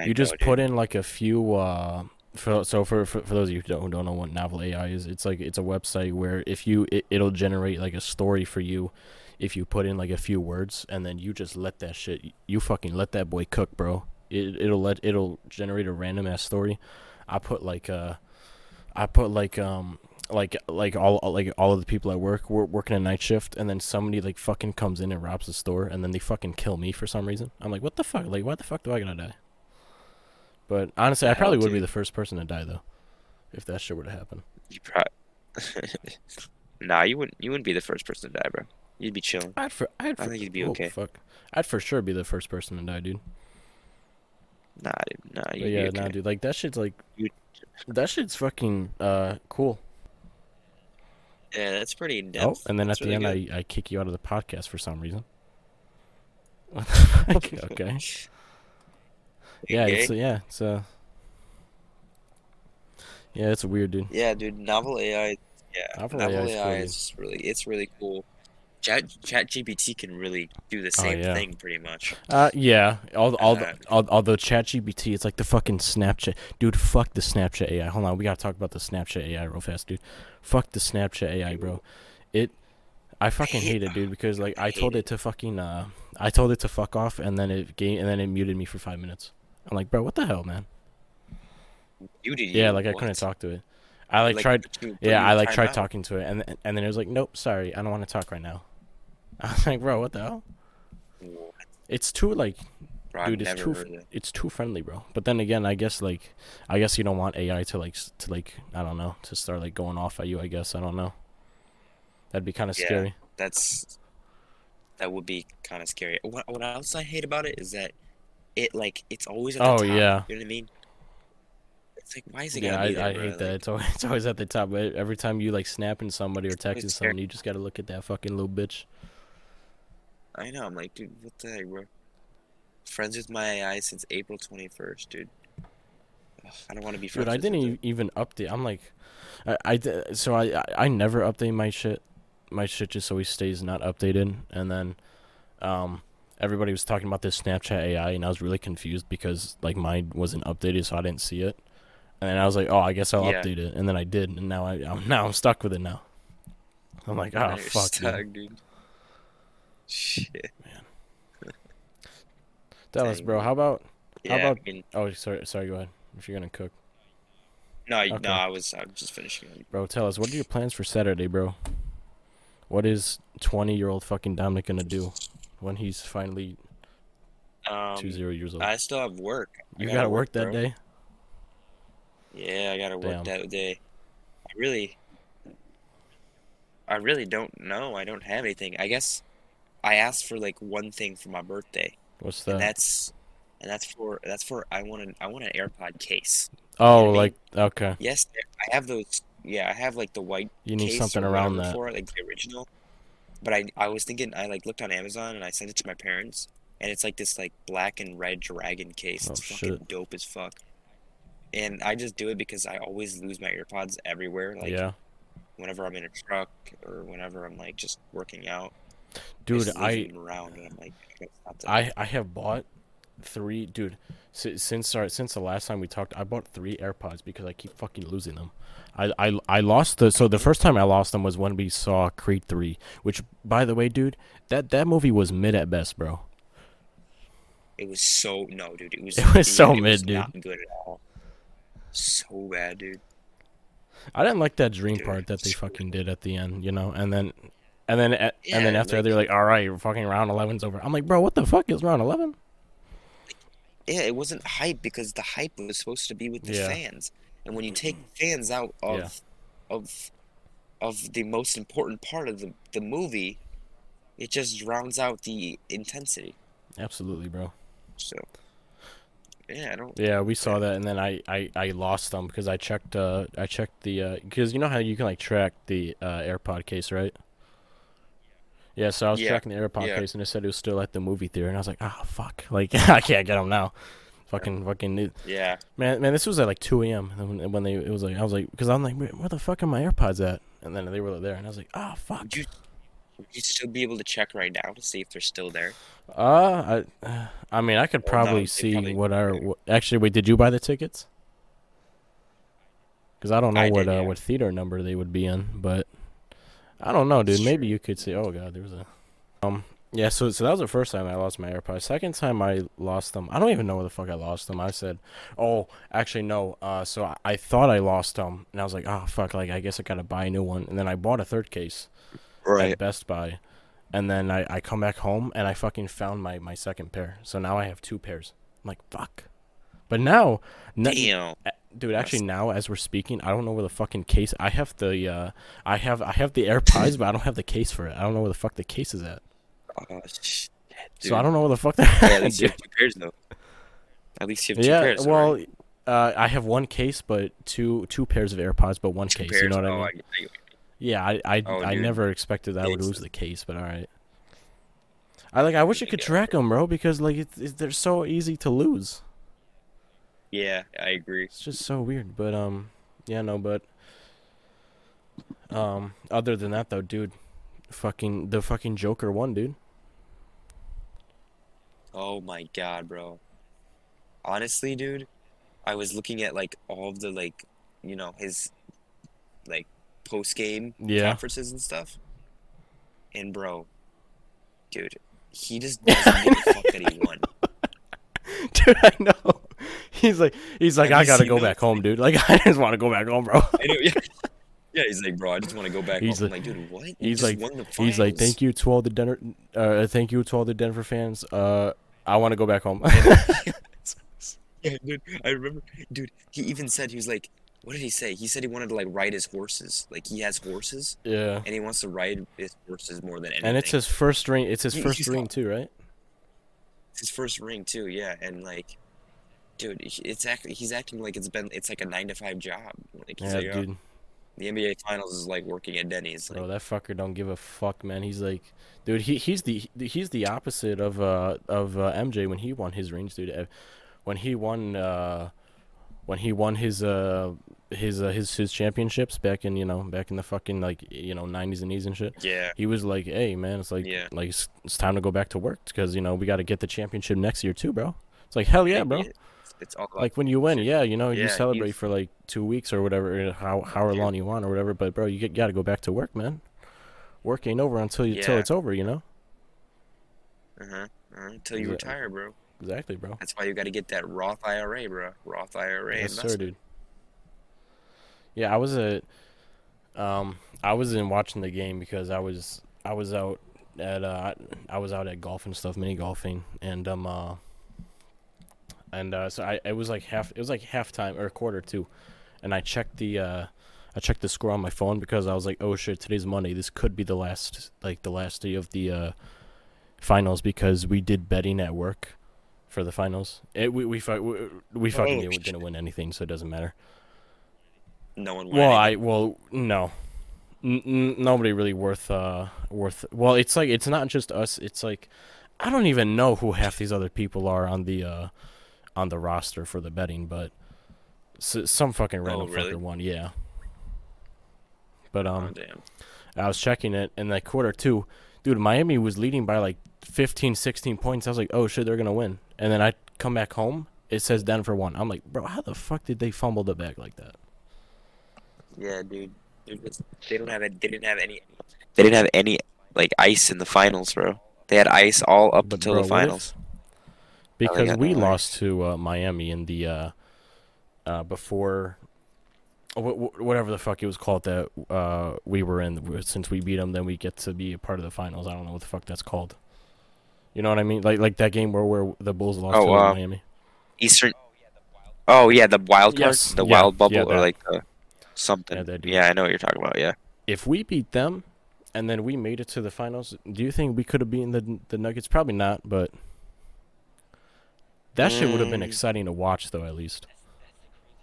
you just know, put dude. in like a few. Uh, for, so for, for for those of you who don't, don't know what Novel AI is, it's like it's a website where if you it, it'll generate like a story for you, if you put in like a few words and then you just let that shit you fucking let that boy cook, bro. It it'll let it'll generate a random ass story. I put like uh, I put like um like like all like all of the people at work were working a night shift and then somebody like fucking comes in and robs the store and then they fucking kill me for some reason. I'm like, what the fuck? Like, why the fuck do I gotta die? But honestly, I Hell, probably would be the first person to die though, if that shit were to happen. You probably. nah, you wouldn't. You wouldn't be the first person to die, bro. You'd be chilling. I'd for I'd I for, think you'd be oh, okay. Fuck, I'd for sure be the first person to die, dude. Nah, dude. Nah, you'd yeah, be okay. nah, dude. Like that shit's like, You- that shit's fucking uh cool. Yeah, that's pretty in depth. Oh, and then That's at the really end, I I kick you out of the podcast for some reason. okay. okay. Yeah, it's yeah, it's uh Yeah, it's weird, dude. Yeah, dude. Novel AI. Yeah, Novel novel, AI is AI, is really. It's really cool. Chat Chat GPT can really do the same Oh, yeah. thing, pretty much. Uh yeah, all all Uh, al- although ChatGPT, it's like the fucking Snapchat. Dude, fuck the Snapchat AI. Hold on, we got to talk about the Snapchat AI real fast, dude. Fuck the Snapchat AI, bro. It I fucking hate it, dude, because like I I told hate it to fucking uh I told it to fuck off and then it gave and then it muted me for 5 minutes. I'm like, "Bro, what the hell, man?" You did. Yeah, like I what? couldn't talk to it. I like, tried put Yeah, I like tried timeout. talking to it, and and then it was like, nope, sorry, I don't want to talk right now. I was like, bro, what the hell? What? It's too like, Bro, I've dude, it's too, heard f- of that. it's too friendly, bro. But then again, I guess like, I guess you don't want AI to like, to like, I don't know, to start like going off at you. I guess I don't know. That'd be kind of Yeah. scary. That's that would be kind of scary. What what else I hate about it is that it like it's always at the Oh, top. yeah. You know what I mean? It's like why is it Yeah, I, there, I hate that. It's always, it's always at the top. but Every time you like snapping somebody or texting someone, you just gotta look at that fucking little bitch. I know. I'm like, dude, what the heck, bro? Friends with my AI since April 21st, dude. Ugh, I don't want to be friends. Dude, I didn't e- even update. I'm like, I, I so I, I I never update my shit. My shit just always stays not updated. And then, um, everybody was talking about this Snapchat AI, and I was really confused because like mine wasn't updated, so I didn't see it. And then I was like, oh, I guess I'll Yeah. update it. And then I did, and now I I'm, now I'm stuck with it now. I'm like, oh fuck, dude. stuck, dude. Shit. Man. Dallas, bro. How about? Yeah, about- I mean, Oh, sorry, sorry. Go ahead. If you're gonna cook, no, Okay. no, I was, I was just finishing. it. bro, tell us what are your plans for Saturday, bro? What is 20 year old fucking Dominic gonna do when he's finally Um, two zero years old. I still have work. I you gotta, work, that bro. day. Yeah, I gotta work that day. I really, I really don't know. I don't have anything. I guess I asked for like one thing for my birthday, What's that? and that's, and that's for that's for I want an I want an AirPod case. oh, what I like okay. Yes, I have those. Yeah, I have like the white You need case something around that. for it, like the original. But I I was thinking I like looked on Amazon and I sent it to my parents, and it's like this like black and red dragon case. Oh, It's fucking shit. dope as fuck. And I just do it because I always lose my AirPods everywhere. Like yeah, whenever I'm in a truck or whenever I'm like just working out. Dude, I around and I'm like, I gotta stop that. I I have bought three, dude. Since our, since the last time we talked, I bought three AirPods because I keep fucking losing them. I, I, I lost the so the first time I lost them was when we saw Creed three, which by the way, dude, that that movie was mid at best, bro. It was so no, dude. It was It was so it mid, dude. Not good at all. So bad, dude. I didn't like that dream Dude, part that they so- fucking did at the end, you know, and then. And then, a- and then after like- they're like, "All right, you're fucking round 11's over." I'm like, "Bro, what the fuck is round 11?" Yeah, it wasn't hype because the hype was supposed to be with the Yeah. fans, and when you take fans out of Yeah. of of the most important part of the the movie, it just rounds out the intensity. Absolutely, bro. So, yeah, I don't. Yeah, we saw that, and then I, I, I lost them because I checked uh I checked the because you know how you can like track the uh, AirPod case, right? Yeah, so I was Yeah, tracking the AirPod yeah. case, and it said it was still at the movie theater, and I was like, ah, fuck, like I can't get them now. Fucking, fucking, it- Yeah, man, man, this was at like 2 a.m. and When, when they, it was like, I was like, because I'm like, where, the fuck are my AirPods at? And then they were there, and I was like, ah, fuck. Did you Would you still be able to check right now to see if they're still there? Uh, I, I mean, I could Well, probably they see probably- what our. What, actually, wait, did you buy the tickets? Because I don't know I what did, uh, yeah. what theater number they would be in, but I don't know, dude. It's Maybe true. you could see. Oh god, there was a. Um. Yeah. So so that was the first time I lost my AirPods. Second time I lost them. I don't even know where the fuck I lost them. I said, oh, actually no. Uh, so I, I thought I lost them, and I was like, oh fuck, like I guess I gotta buy a new one. And then I bought a third case at Best Buy. And then I, I come back home and I fucking found my, my second pair. So now I have two pairs. I'm like, fuck. But now, Damn. dude, actually now as we're speaking, I don't know where the fucking case. I have the uh, I have I have the AirPods, but I don't have the case for it. I don't know where the fuck the case is at. Oh, shit, So I don't know where the fuck they're Yeah, at. least you have two pairs though. At least you have two yeah, pairs. well, alright. uh, I have one case, but two two pairs of AirPods, but one two case. pairs. You know what I oh, mean? I, I, Yeah, I I, Oh, I never expected that I would lose the case, but all right. I like. I wish you could track them, bro, because like it's, it's, they're so easy to lose. yeah, I agree. It's just so weird. But um, yeah, no, but um, other than that though, dude, fucking the fucking Joker won, dude. Oh my god, bro. Honestly, dude, I was looking at like all of the like, you know, his like post game Yeah. conferences and stuff. And bro, dude, he just doesn't give a fuck that he won. dude, I know. He's like, he's like, Have I gotta go back home, dude. Like, I just want to go back home, bro. I know, yeah. Yeah, he's like, bro, I just want to go back He's home. like- I'm like, dude, what? You He's like, he's like, thank you to all the Denver, uh, thank you to all the Denver fans. Uh, I want to go back home. Yeah, dude, I remember, dude. He even said he was like, what did he say? He said he wanted to like ride his horses. Like he has horses, yeah. and he wants to ride his horses more than anything. And it's his first ring. It's his He- first ring too, right? It's his first ring too. Yeah, and like, dude, it's act- he's acting like it's been it's like a nine to five job. Like he's Yeah, like, oh, dude. The NBA Finals is like working at Denny's. Like, Bro, that fucker don't give a fuck, man. He's like, dude, he he's the he's the opposite of uh of uh, MJ when he won his rings, dude. When he won uh when he won his uh his uh, his his championships back in you know back in the fucking like you know 90s and 80s and shit. yeah, He was like, "Hey, man, it's like Yeah. like it's, it's time to go back to work because you know we got to get the championship next year too, bro." It's like, "Hell yeah, bro." It's, all about Like when you win, yeah, you know, you celebrate for like two weeks or whatever, how however Yeah. long you want or whatever. But bro, you got to go back to work, man. Work ain't over until you till it's over, you know. uh-huh, uh until you Yeah. retire, bro. Exactly, bro. That's why you got to get that Roth IRA, bro. Roth IRA Yes, sir, dude. Yeah, I was a, um, I was in watching the game because I was I was out at uh I was out at golf and stuff, mini golfing, and um uh, and uh so I it was like half it was like halftime or quarter two, and I checked the uh I checked the score on my phone because I was like, oh shit, today's Monday. This could be the last like the last day of the uh finals because we did betting at work for the finals. It, we we we, we fucking Oh, didn't, didn't win anything, so it doesn't matter. No one. Well. I well no, n- nobody really worth uh worth. Well, it's like it's not just us. It's like I don't even know who half these other people are on the uh on the roster for the betting, but some fucking random Oh, really? fucker won. Yeah. But um, oh damn. I was checking it in that quarter two. Dude, Miami was leading by like 15, 16 points. I was like, oh shit, they're going to win. And then I come back home. It says Denver won. I'm like, bro, how the fuck did they fumble the bag like that? Yeah, dude. Dude, They don't have it. They didn't have any. They didn't have any like ice in the finals, bro. They had ice all up But until bro, the what if- finals. Because got we lost to uh, Miami in the uh, uh, before wh- wh- whatever the fuck it was called that uh, we were in. Since we beat them, then we get to be a part of the finals. I don't know what the fuck that's called. You know what I mean? Like like that game where where the Bulls lost Oh, to uh, Miami. Eastern. Oh yeah, the wild card, Yes, the yeah, wild bubble, yeah, or like the something. Yeah. Yeah, I know what you're talking about. Yeah. If we beat them, and then we made it to the finals, do you think we could have beaten the the Nuggets? Probably not, but that shit would have been Mm. exciting to watch, though. At least.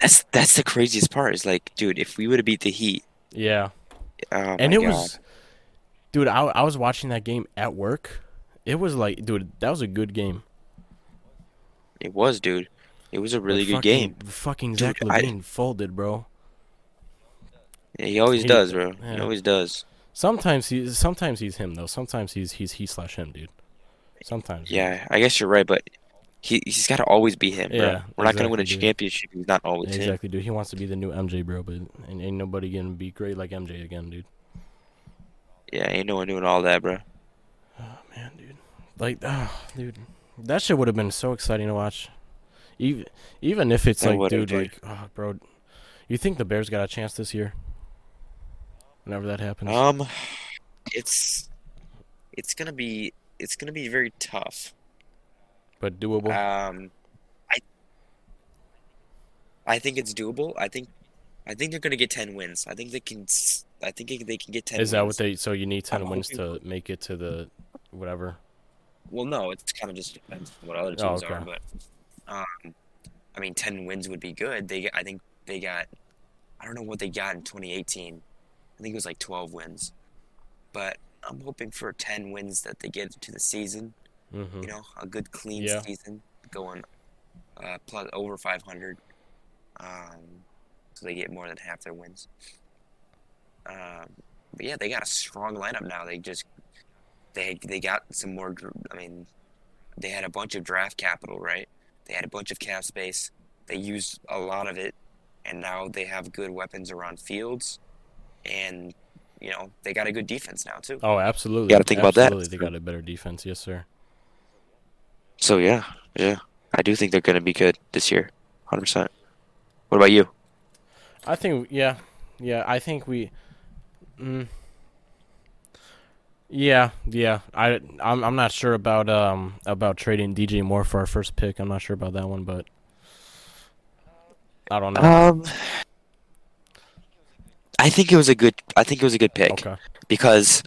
That's that's the craziest part. Is like, dude, if we would have beat the Heat, Yeah. oh and it God. was dude I, I was watching that game at work it was like dude that was a good game it was, dude. It was a really The good fucking- game. fucking Dude, zach I- folded bro Yeah, he always he- does, bro. yeah. He always does. Sometimes he's sometimes he's him though. Sometimes he's he's he slash him, dude. Sometimes. Yeah, I guess you're right, but he he's got to always be him, bro. Yeah, We're not gonna win a dude. championship. if He's not always him. Exactly, dude. He wants to be the new MJ, bro, but and ain't nobody gonna be great like MJ again, dude. Yeah, ain't no one doing all that, bro. Oh man, dude. Like, oh, dude, that shit would have been so exciting to watch. Even even if it's It like, dude, dude. like, oh, bro, you think the Bears got a chance this year? Whenever that happens. Um, it's it's gonna be it's gonna be very tough. But doable. Um, I I think it's doable. I think I think they're gonna get ten wins. I think they can. I think they can get ten. Is that what they? So you need ten I'm wins hoping- to make it to the whatever. Well, no, it's kind of just depends on what other Oh, teams okay. are, but um, I mean, ten wins would be good. They, I think they got, I don't know what they got in 2018. I think it was like 12 wins, but I'm hoping for 10 wins that they get to the season. Mm-hmm. You know, a good clean Yeah. season, going uh, plus over 500, um, so they get more than half their wins. Um, but yeah, they got a strong lineup now. They just they they got some more. I mean, they had a bunch of draft capital, right? They had a bunch of cap space. They used a lot of it, and now they have good weapons around Fields, and you know they got a good defense now too. Oh, absolutely. gotta think about that. Absolutely, They got a better defense, yes, sir. So yeah, yeah, I do think they're going to be good this year, hundred percent. What about you? I think, yeah, yeah. I think we. Mm, yeah, yeah. I I'm I'm not sure about um about trading DJ Moore for our first pick. I'm not sure about that one, but I don't know. Um, I think it was a good. I think it was a good pick okay, because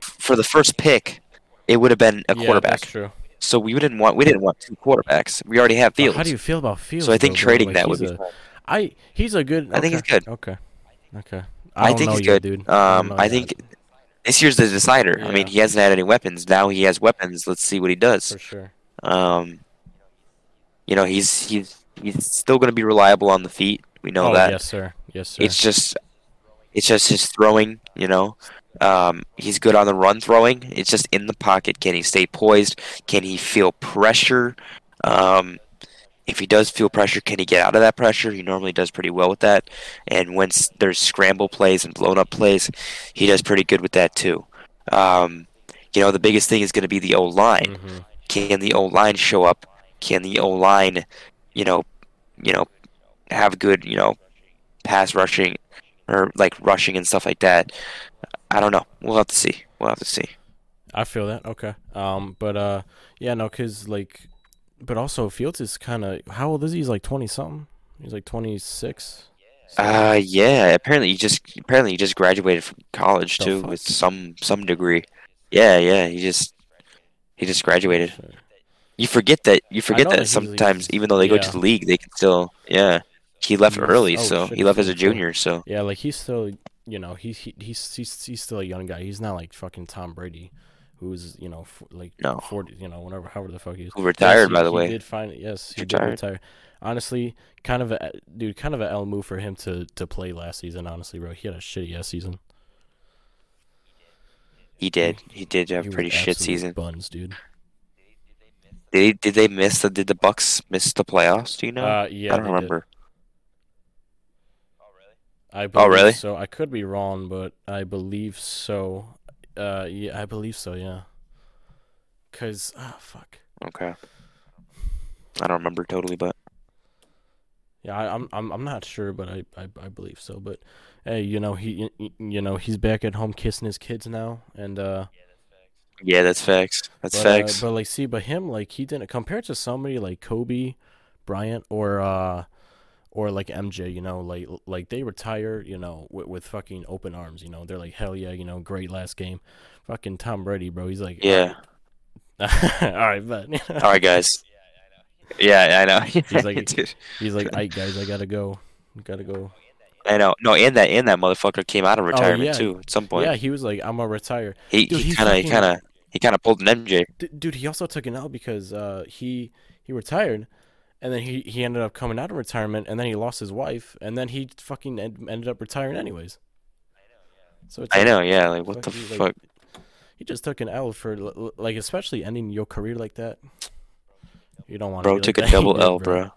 for the first pick, it would have been a yeah, quarterback. That's true. So we didn't want. We didn't want two quarterbacks. We already have Fields. How do you feel about Fields? so I think though, trading Like, that would he's be. a- I he's a good. I think he's good. Okay, okay. I, don't think he's good. dude. I Um, I yet, think this year's the decider. I mean, he hasn't had any weapons. Now he has weapons. Let's see what he does. for sure. Um, you know, he's he's he's still going to be reliable on the feet. We know oh that. yes, sir. Yes, sir. It's just it's just his throwing, you know. Um, he's good on the run throwing. It's just in the pocket. Can he stay poised? Can he feel pressure? Um, if he does feel pressure, can he get out of that pressure? He normally does pretty well with that. And when there's scramble plays and blown up plays, he does pretty good with that too. Um, you know, the biggest thing is going to be the O line hmm can the O line show up? Can the O line, you know, you know, have good, you know, pass rushing or like rushing and stuff like that? I don't know. We'll have to see. We'll have to see. I feel that. Okay. Um, but uh, yeah, no, cause like, but also Fields is kind of how old is he? He's like twenty something. He's like twenty six. Uh, yeah. Apparently, he just apparently he just graduated from college too with some some degree. Yeah, yeah. He just he just graduated. You forget that. You forget that, sometimes, even though they go to the league, they can still. Yeah. He left early, oh, so shit, he left as a junior. So Yeah, like he's still, you know, he's he, he's he's he's still a young guy. He's not like fucking Tom Brady, who's you know f- like No. forty, you know, whatever, however the fuck he is. who retired, Yes, by the he way. did find yes, he Retired. did retire. Honestly, kind of a dude, kind of a L move for him to to play last season. Honestly, bro, he had a shitty ass season. He did. He did have a pretty shit season. Buns, dude. Did did they miss the did the Bucs miss the playoffs? Do you know? Uh, yeah, I don't remember. did. I Oh, really? So I could be wrong, but I believe so. Uh, yeah, I believe so. Yeah. Cause ah fuck. Okay. I don't remember totally, but Yeah, I, I'm I'm I'm not sure, but I, I I believe so. But hey, you know he you know he's back at home kissing his kids now, and uh, yeah, that's facts. That's but, uh, facts. but like see, but him like he didn't compared to somebody like Kobe Bryant or uh or like MJ, you know, like like they retire, you know, with, with fucking open arms, you know, they're like hell yeah, you know, great last game. Fucking Tom Brady, bro, he's like yeah. all right, but All right, guys. Yeah, I know. He's like- he's like, "Hey guys, I gotta go, gotta go." I know. No, and that and that motherfucker came out of retirement Oh, yeah. too at some point. Yeah, he was like, "I'm gonna retire." he Dude, he he kind of he kind of he kind of pulled an MJ. D- dude, he also took an L because uh, he he retired, and then he, he ended up coming out of retirement, and then he lost his wife, and then he fucking en- ended up retiring anyways. So it's I like, know, yeah. Like what the fuck you, fuck? like, You just took an L for like, especially ending your career like that. You don't want. Bro took a double L, bro. A-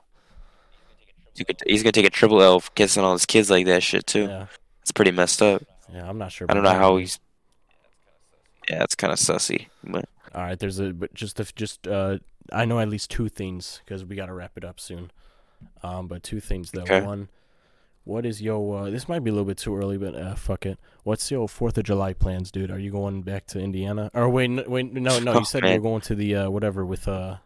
He's gonna take a triple L for kissing all his kids like that shit too. Yeah, It's pretty messed up. yeah. I'm not sure. I don't know how he's. Yeah, it's kind of sussy. But All right, there's a but just if just uh I know at least two things because we got to wrap it up soon. Um, but two things though. Okay. One, what is yo? Uh, this might be a little bit too early, but uh, fuck it. What's your Fourth of July plans, dude? Are you going back to Indiana? Or wait, n- wait, no, no. Oh, You said you were going to the uh whatever with uh.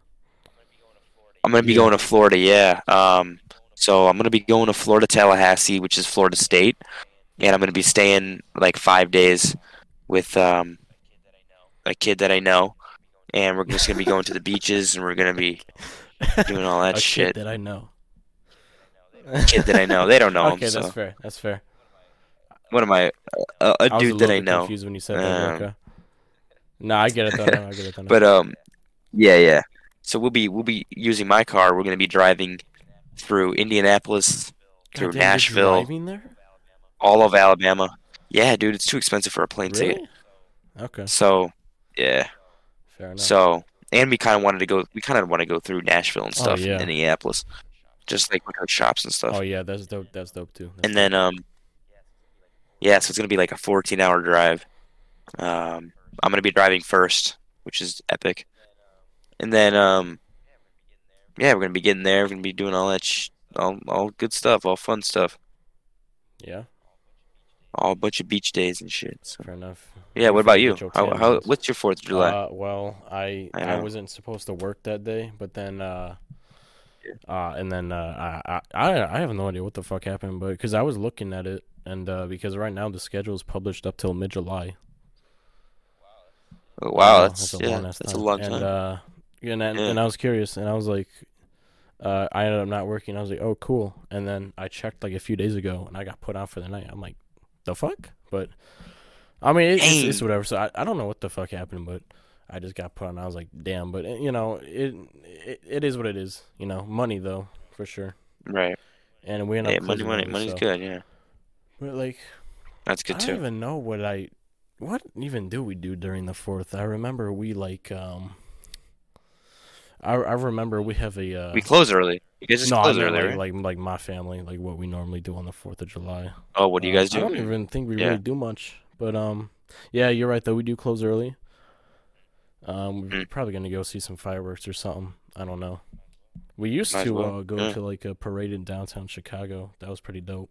I'm gonna be going to Florida. Yeah. Um. So I'm gonna be going to Florida Tallahassee, which is Florida State, and I'm gonna be staying like five days with um a kid that I know, and we're just gonna be going to the beaches and we're gonna be doing all that a shit. kid that I know. Kid that I know. They don't know okay, him. So that's fair. That's fair. what am I? A, a I was dude a that I know. confused when you said that. Um, okay. No, I get it though. No, I get it though. no. But um, yeah, yeah. So we'll be we'll be using my car. We're gonna be driving through Indianapolis, through Nashville, all of Alabama. Yeah, dude, it's too expensive for a plane ticket. Okay, So, yeah. Fair enough. So, and we kind of wanted to go. We kind of want to go through Nashville and Oh, stuff, yeah. in Minneapolis, just like look at shops and stuff. oh yeah, that's dope. That's dope too. That's and then um, yeah, so it's gonna be like a 14-hour drive. Um, I'm gonna be driving first, which is epic. And then um, yeah, we're gonna be getting there. We're gonna be doing all that, sh- all all good stuff, all fun stuff, yeah, all a bunch of beach days and shit. So. fair enough. Yeah, what about you? How, how what's your Fourth of July? Uh, well, I I I, wasn't supposed to work that day, but then uh, uh, and then uh, I, I I have no idea what the fuck happened, but because I was looking at it, and uh, because right now the schedule is published up till mid July. Oh, wow, Uh, that's, a yeah, long-ass that's a long time. And uh, and, and, Yeah. and I was curious, and I was like, uh, I ended up not working. I was like, oh, cool. And then I checked like a few days ago, and I got put out for the night. I'm like, the fuck? But I mean, it, it's, it's whatever. So I, I don't know what the fuck happened, but I just got put on. I was like, damn. But you know, it it, it is what it is. You know, money though for sure. right. And we end up Yeah, money, money, money's so- good. Yeah, But like, that's good I good don't too. even know what I what even do we do during the fourth. I remember we like um. I I remember we have a uh, We close early. You guys just no, I mean, early, like, right? like like my family, like what we normally do on the Fourth of July. oh, what do you Uh, guys do? I don't even think we Yeah. really do much, but um, yeah, you're right though. We do close early. Um, we're Mm. probably gonna go see some fireworks or something. I don't know. We used Might to well, uh, go yeah. to like a parade in downtown Chicago. That was pretty dope.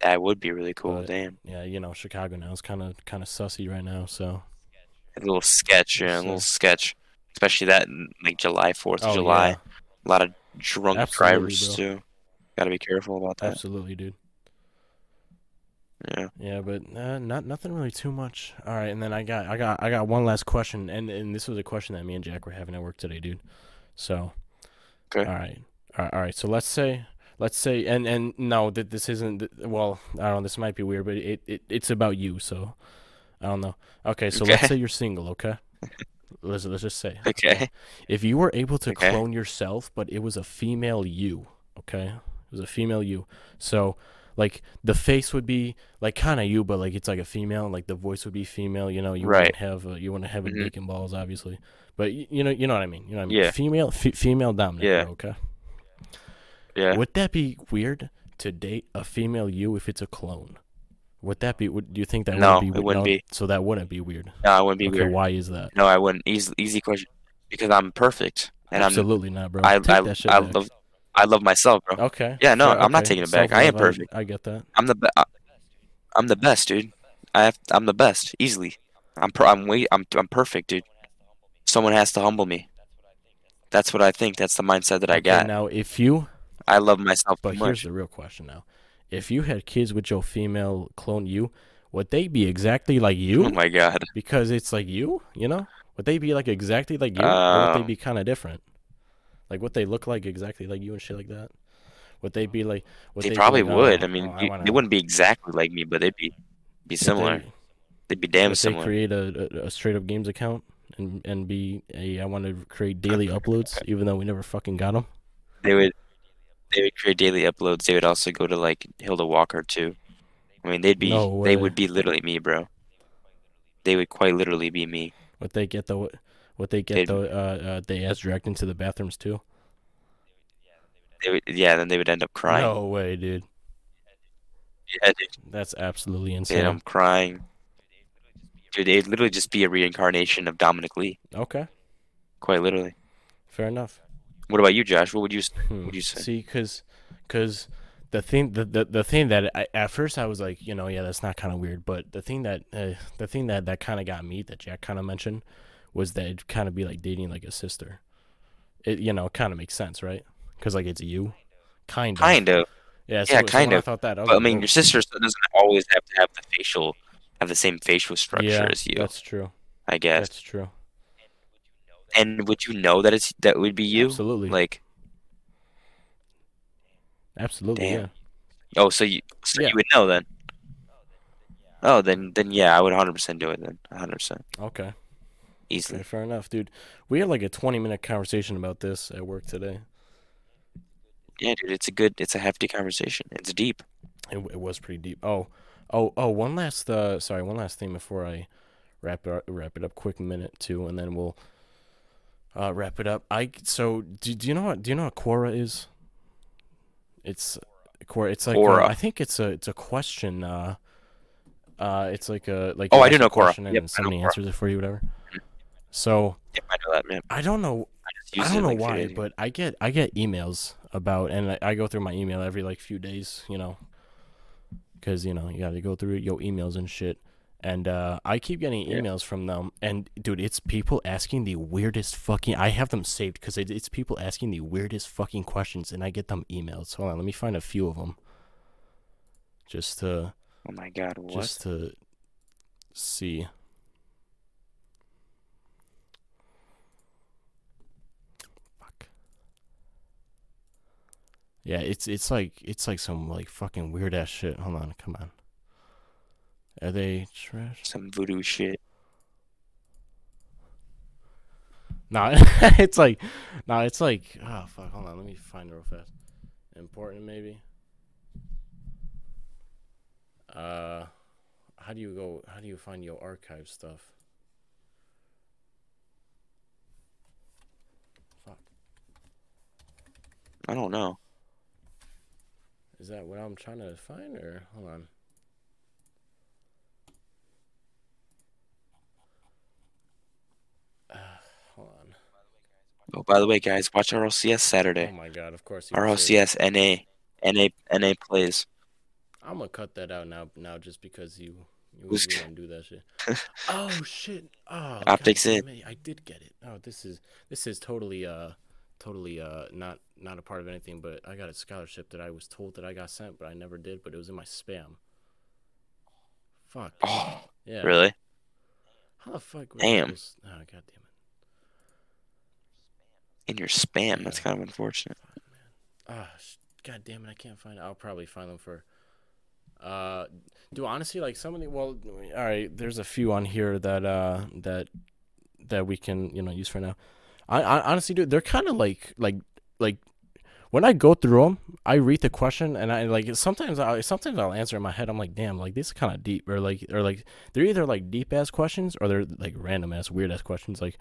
That would be really cool. But- Damn, Yeah, you know, Chicago now is kind of kind of sussy right now. So a little sketch, yeah, a little sketch. Especially that like July Fourth of Oh, July. yeah. A lot of drunk Absolutely, drivers bro. too. Got to be careful about that. absolutely, dude. Yeah. Yeah, but uh, not nothing really too much. All right, and then I got I got I got one last question, and and this was a question that me and Jack were having at work today, dude. So, Okay. all right, all right, all right. So let's say let's say and and no, that this isn't. Well, I don't know. This might be weird, but it, it it's about you. So, I don't know. Okay, so let's say you're single. Okay. Let's let's just say. Okay. If you were able to Okay. clone yourself, but it was a female you, okay? It was a female you. So, like, the face would be like kind of you, but like it's like a female. Like the voice would be female. You know, you Right. wouldn't have a, you wouldn't have a Mhm. dick and balls, obviously. But y- you know, you know what I mean. You know what I mean? Yeah. Female, f- female dominant. Yeah. okay. Yeah. Would that be weird to date a female you if it's a clone? Would that be? Would do you think that No, would be? it weird? wouldn't No, be. So that wouldn't be weird. No, I wouldn't be okay, weird. why is that? No, I wouldn't. Easy, easy question. Because I'm perfect, and I'm Absolutely not, bro. I that I, shit I back. love. I love myself, bro. Okay. Yeah, no, fair- I'm not taking it back. I am perfect. I, get that. I'm the. Be- I- I'm the best, dude. I have. I'm the best, easily. I'm. Per- I'm way. I'm. I'm perfect, dude. Someone has to humble me. That's what I think. That's the mindset that I Okay, got. Now, if you, I love myself but here's the real question now: if you had kids with your female clone you, would they be exactly like you? Oh my god. because it's like you, you know? Would they be like exactly like you, or would they Um, be kind of different? Like, what they look like exactly like you and shit like that? Would they be like? Would They be probably like, would. "Oh, I mean, oh, you- wanna- they wouldn't be exactly like me, but they'd be be similar. They, They'd be damn would they similar. create a, a, a straight up games account and and be a I want to create daily uploads, even though we never fucking got them. They would they would create daily uploads. They would also go to like Hilda Walker too. I mean, they'd be No they would be literally me, bro. They would quite literally be me. Would they get the would they get They'd- the uh, uh the ass dragged into the bathrooms too? They would, yeah, then they would end up crying. No way, dude. Yeah, dude, That's absolutely insane. up crying. Dude, it'd literally just be a reincarnation of Dominic Lee. Okay, Quite literally. fair enough. What about you, Josh? What would you? Hmm. What'd you say? See, cause, cause the thing, the, the, the thing that I, at first I was like, you know, yeah, that's not kind of weird, but the thing that, uh, the thing that that kind of got me, that Jack kind of mentioned, was that it'd kind of be like dating like a sister. It, you know, kind of makes sense, right? Because like it's you, kind of. Kind of. Yeah, so, yeah, so kind when I thought that. I But I mean, oh, your sister still doesn't always have to have the facial, have the same facial structure yeah, as you. that's true. I guess. That's true. And would you know that it's that would be you? Absolutely. Like, Absolutely. Damn. Yeah. oh, so you so Yeah. you would know then. Oh, then then yeah, I would 100% do it then. 100% Okay. easily. Okay, fair enough, dude. We had like a 20 minute conversation about this at work today. Yeah, dude, it's a good, it's a hefty conversation. It's deep. It, it was pretty deep. Oh, oh, oh. One last, uh, sorry, one last thing before I wrap it up, wrap it up. Quick minute too, and then we'll uh, wrap it up. I so do, do you know what do you know what Quora is? It's Quora. It's like uh, Quora. I think it's a it's a question. Uh, uh, it's like a like. Oh, I do know Quora. question And Yep, somebody Quora. answers it for you, whatever. So Yeah, I know that, man. I don't know I I don't know like why, but I get I get emails about, and I, I go through my email every like few days, you know, because you know you got to go through your emails and shit. And uh, I keep getting Yeah. emails from them, and dude, it's people asking the weirdest fucking. I have them saved because it's people asking the weirdest fucking questions, and I get them emails. Hold on, let me find a few of them, just to Oh my god, what? just to see. Fuck. Yeah, it's it's like it's like some like fucking weird ass shit. Hold on, come on. Are they trash? Some voodoo shit. Nah, it's like, nah, it's like, oh fuck. Hold on, let me find it real fast. Important maybe. Uh, how do you go? How do you find your archive stuff? Fuck. I don't know. Is that what I'm trying to find, or hold on? Uh, hold on. Oh, by the way, guys, watch RLCS Saturday. Oh my god! Of course. RLCS NA. NA NA plays. I'm gonna cut that out now. Now, just because you you Who's- don't do that shit. oh shit! Oh, Optics God in. I did get it. Oh, this is this is totally uh totally uh not not a part of anything. But I got a scholarship that I was told that I got sent, but I never did. But it was in my spam. Fuck. Oh, Yeah. really? How the fuck? Damn. Oh god damn it. In your spam. That's kind of unfortunate. Ah, sh god damn it! I can't find. It. I'll probably find them for. Uh, do honestly like some of the well, all right. There's a few on here that uh that that we can you know use for now. I, I honestly, dude, they're kind of like like like when I go through them, I read the question and I like sometimes I sometimes I'll answer in my head. I'm like, damn, like these is kind of deep, or like or like they're either like deep ass questions or they're like random ass weird ass questions. Like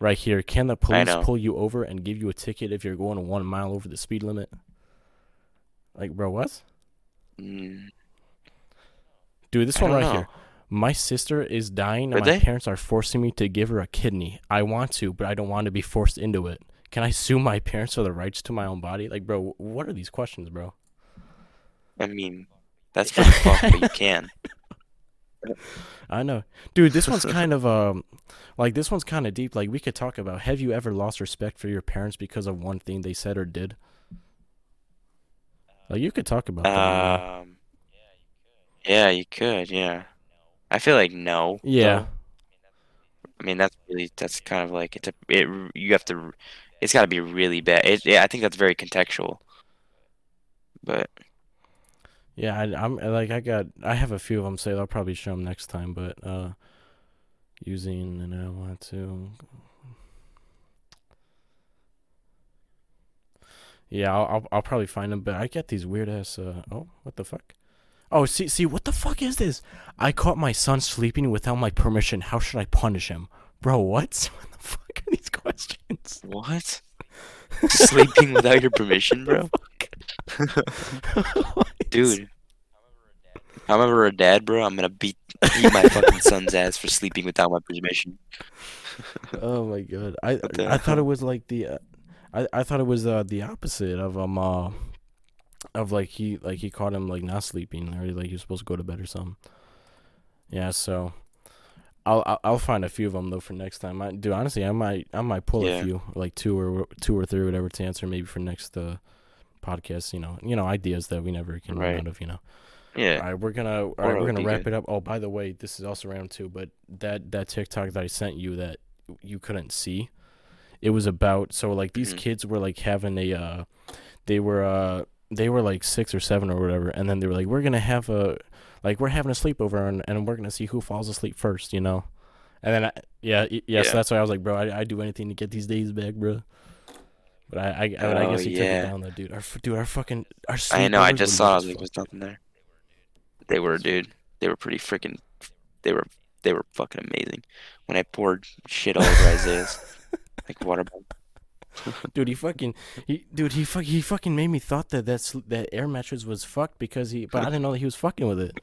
right here, can the police pull you over and give you a ticket if you're going one mile over the speed limit? Like, bro, what? Mm, Dude, this I one right know. here. My sister is dying and Are my they? parents are forcing me to give her a kidney. I want to, but I don't want to be forced into it. Can I sue my parents for the rights to my own body? Like, bro, what are these questions, bro? I mean, that's pretty fucked, but you can. I know. Dude, this one's kind of um like this one's kind of deep. Like we could talk about have you ever lost respect for your parents because of one thing they said or did? Like you could talk about that. Um, yeah, you could. Yeah, I feel like no. yeah. though. I mean, that's really that's kind of like it's a it. You have to. It's got to be really bad. It, yeah, I think that's very contextual. But Yeah, I, I'm like I got I have a few of them saved. I'll probably show them next time, but uh using and I want to Yeah, I'll, I'll I'll probably find them, but I get these weird ass uh oh, what the fuck? Oh, see, see, what the fuck is this? I caught my son sleeping without my permission. How should I punish him, bro? What? What the fuck are these questions? What? Sleeping without your permission, bro? Dude. I'm ever a dad, bro, I'm gonna beat beat my fucking son's ass for sleeping without my permission. Oh my god, I I thought it was like the, uh, I I thought it was uh the opposite of um uh, of like he like he caught him like not sleeping or like he was supposed to go to bed or something. Yeah, so. I'll, I'll find a few of them though for next time. I do honestly. I might I might pull Yeah. a few like two or two or three whatever to answer maybe for next uh podcast. You know you know ideas that we never can run out of. You know. Yeah. right, we're gonna all right, we're gonna wrap good. it up. Oh, by the way, this is also round two, but that that TikTok that I sent you that you couldn't see, it was about so like these Mhm. kids were like having a, uh, they were uh they were like six or seven or whatever, and then they were like we're gonna have a, like we're having a sleepover and, and we're gonna see who falls asleep first, you know, and then I, yeah y- yeah, so that's why I was like bro I I do anything to get these days back, bro. But I I, I, but I Oh, guess he took it down though, dude. Our dude, our fucking our I know, I just saw it. Was nothing there. They were, dude. They were pretty freaking. They were. They were fucking amazing. When I poured shit all over Isaiah's, like water. Dude, he fucking, he, dude, he fuck, he fucking made me thought that that's that air mattress was fucked because he, but I didn't know that he was fucking with it.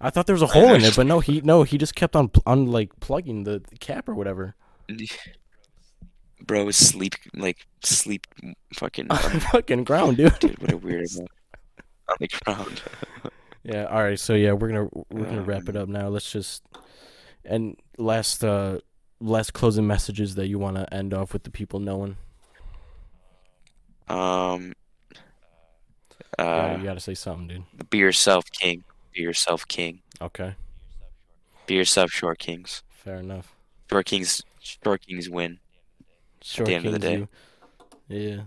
I thought there was a hole in it, but no, he, no, he just kept on, on like plugging the, the cap or whatever. Bro sleep like sleep fucking. on um, fucking ground, dude. dude, what a weird uh, On the ground. Yeah. All right. So yeah, we're gonna we're gonna Oh, wrap it up now. Let's just and last uh last closing messages that you want to end off with the people knowing. Um. Yeah, Uh, you gotta say something, dude. be yourself, king. Be yourself, king. Okay. Be yourself, short kings. Fair enough. Short kings. Short kings win. Short at the end of the day. you- Yeah.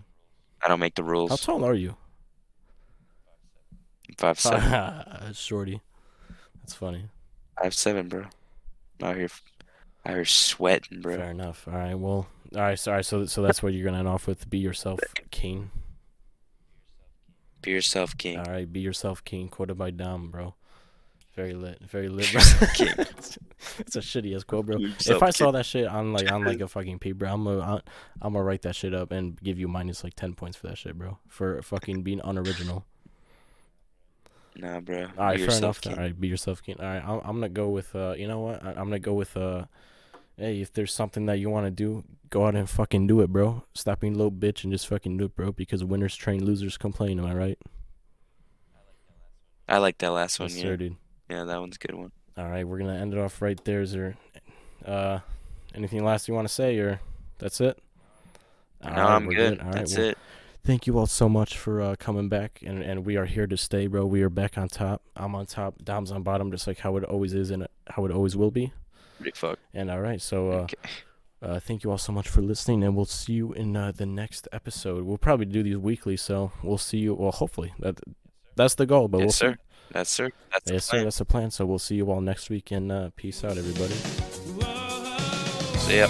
I don't make the rules. How tall are you? Five seven. Shorty. That's funny. Five seven, bro. Out here, out here sweating, bro. Fair enough. All right. Well. All right. Sorry. So so that's what you're gonna end off with. Be yourself, king. Be yourself, king. All right. Be yourself, king. Quoted by Dom, bro. Very lit. Very lit. Bro. king. it's a shitty ass quote, bro. Be If I saw king. that shit on like on like a fucking P, bro, I'm gonna I'm gonna write that shit up and give you minus like ten points for that shit, bro. For fucking being unoriginal. Nah, bro. All right, Be fair yourself, enough. king. All right, be yourself, king. All right, I'm, I'm gonna go with uh, you know what? I, I'm gonna go with uh, hey, if there's something that you want to do, go out and fucking do it, bro. Stop being a little bitch and just fucking do it, bro. Because winners train, losers complain. Am I right? I like that last one. Yes, yeah. sir, dude. yeah, that one's a good one. All right, we're gonna end it off right there. Is there, uh, anything last you want to say, or that's it? All no, right, I'm we're good. All right, That's well, it. Thank you all so much for uh, coming back, and and we are here to stay, bro. We are back on top. I'm on top. Dom's on bottom, just like how it always is and how it always will be. Fuck. And all right, so uh, Okay. uh, thank you all so much for listening, and we'll see you in uh, the next episode. We'll probably do these weekly, so we'll see you. Well, hopefully that that's the goal. But we'll yes, see. sir. That's sir. That's the Yes, sir. That's the plan. So we'll see you all next week, and uh, peace out, everybody. So, yep.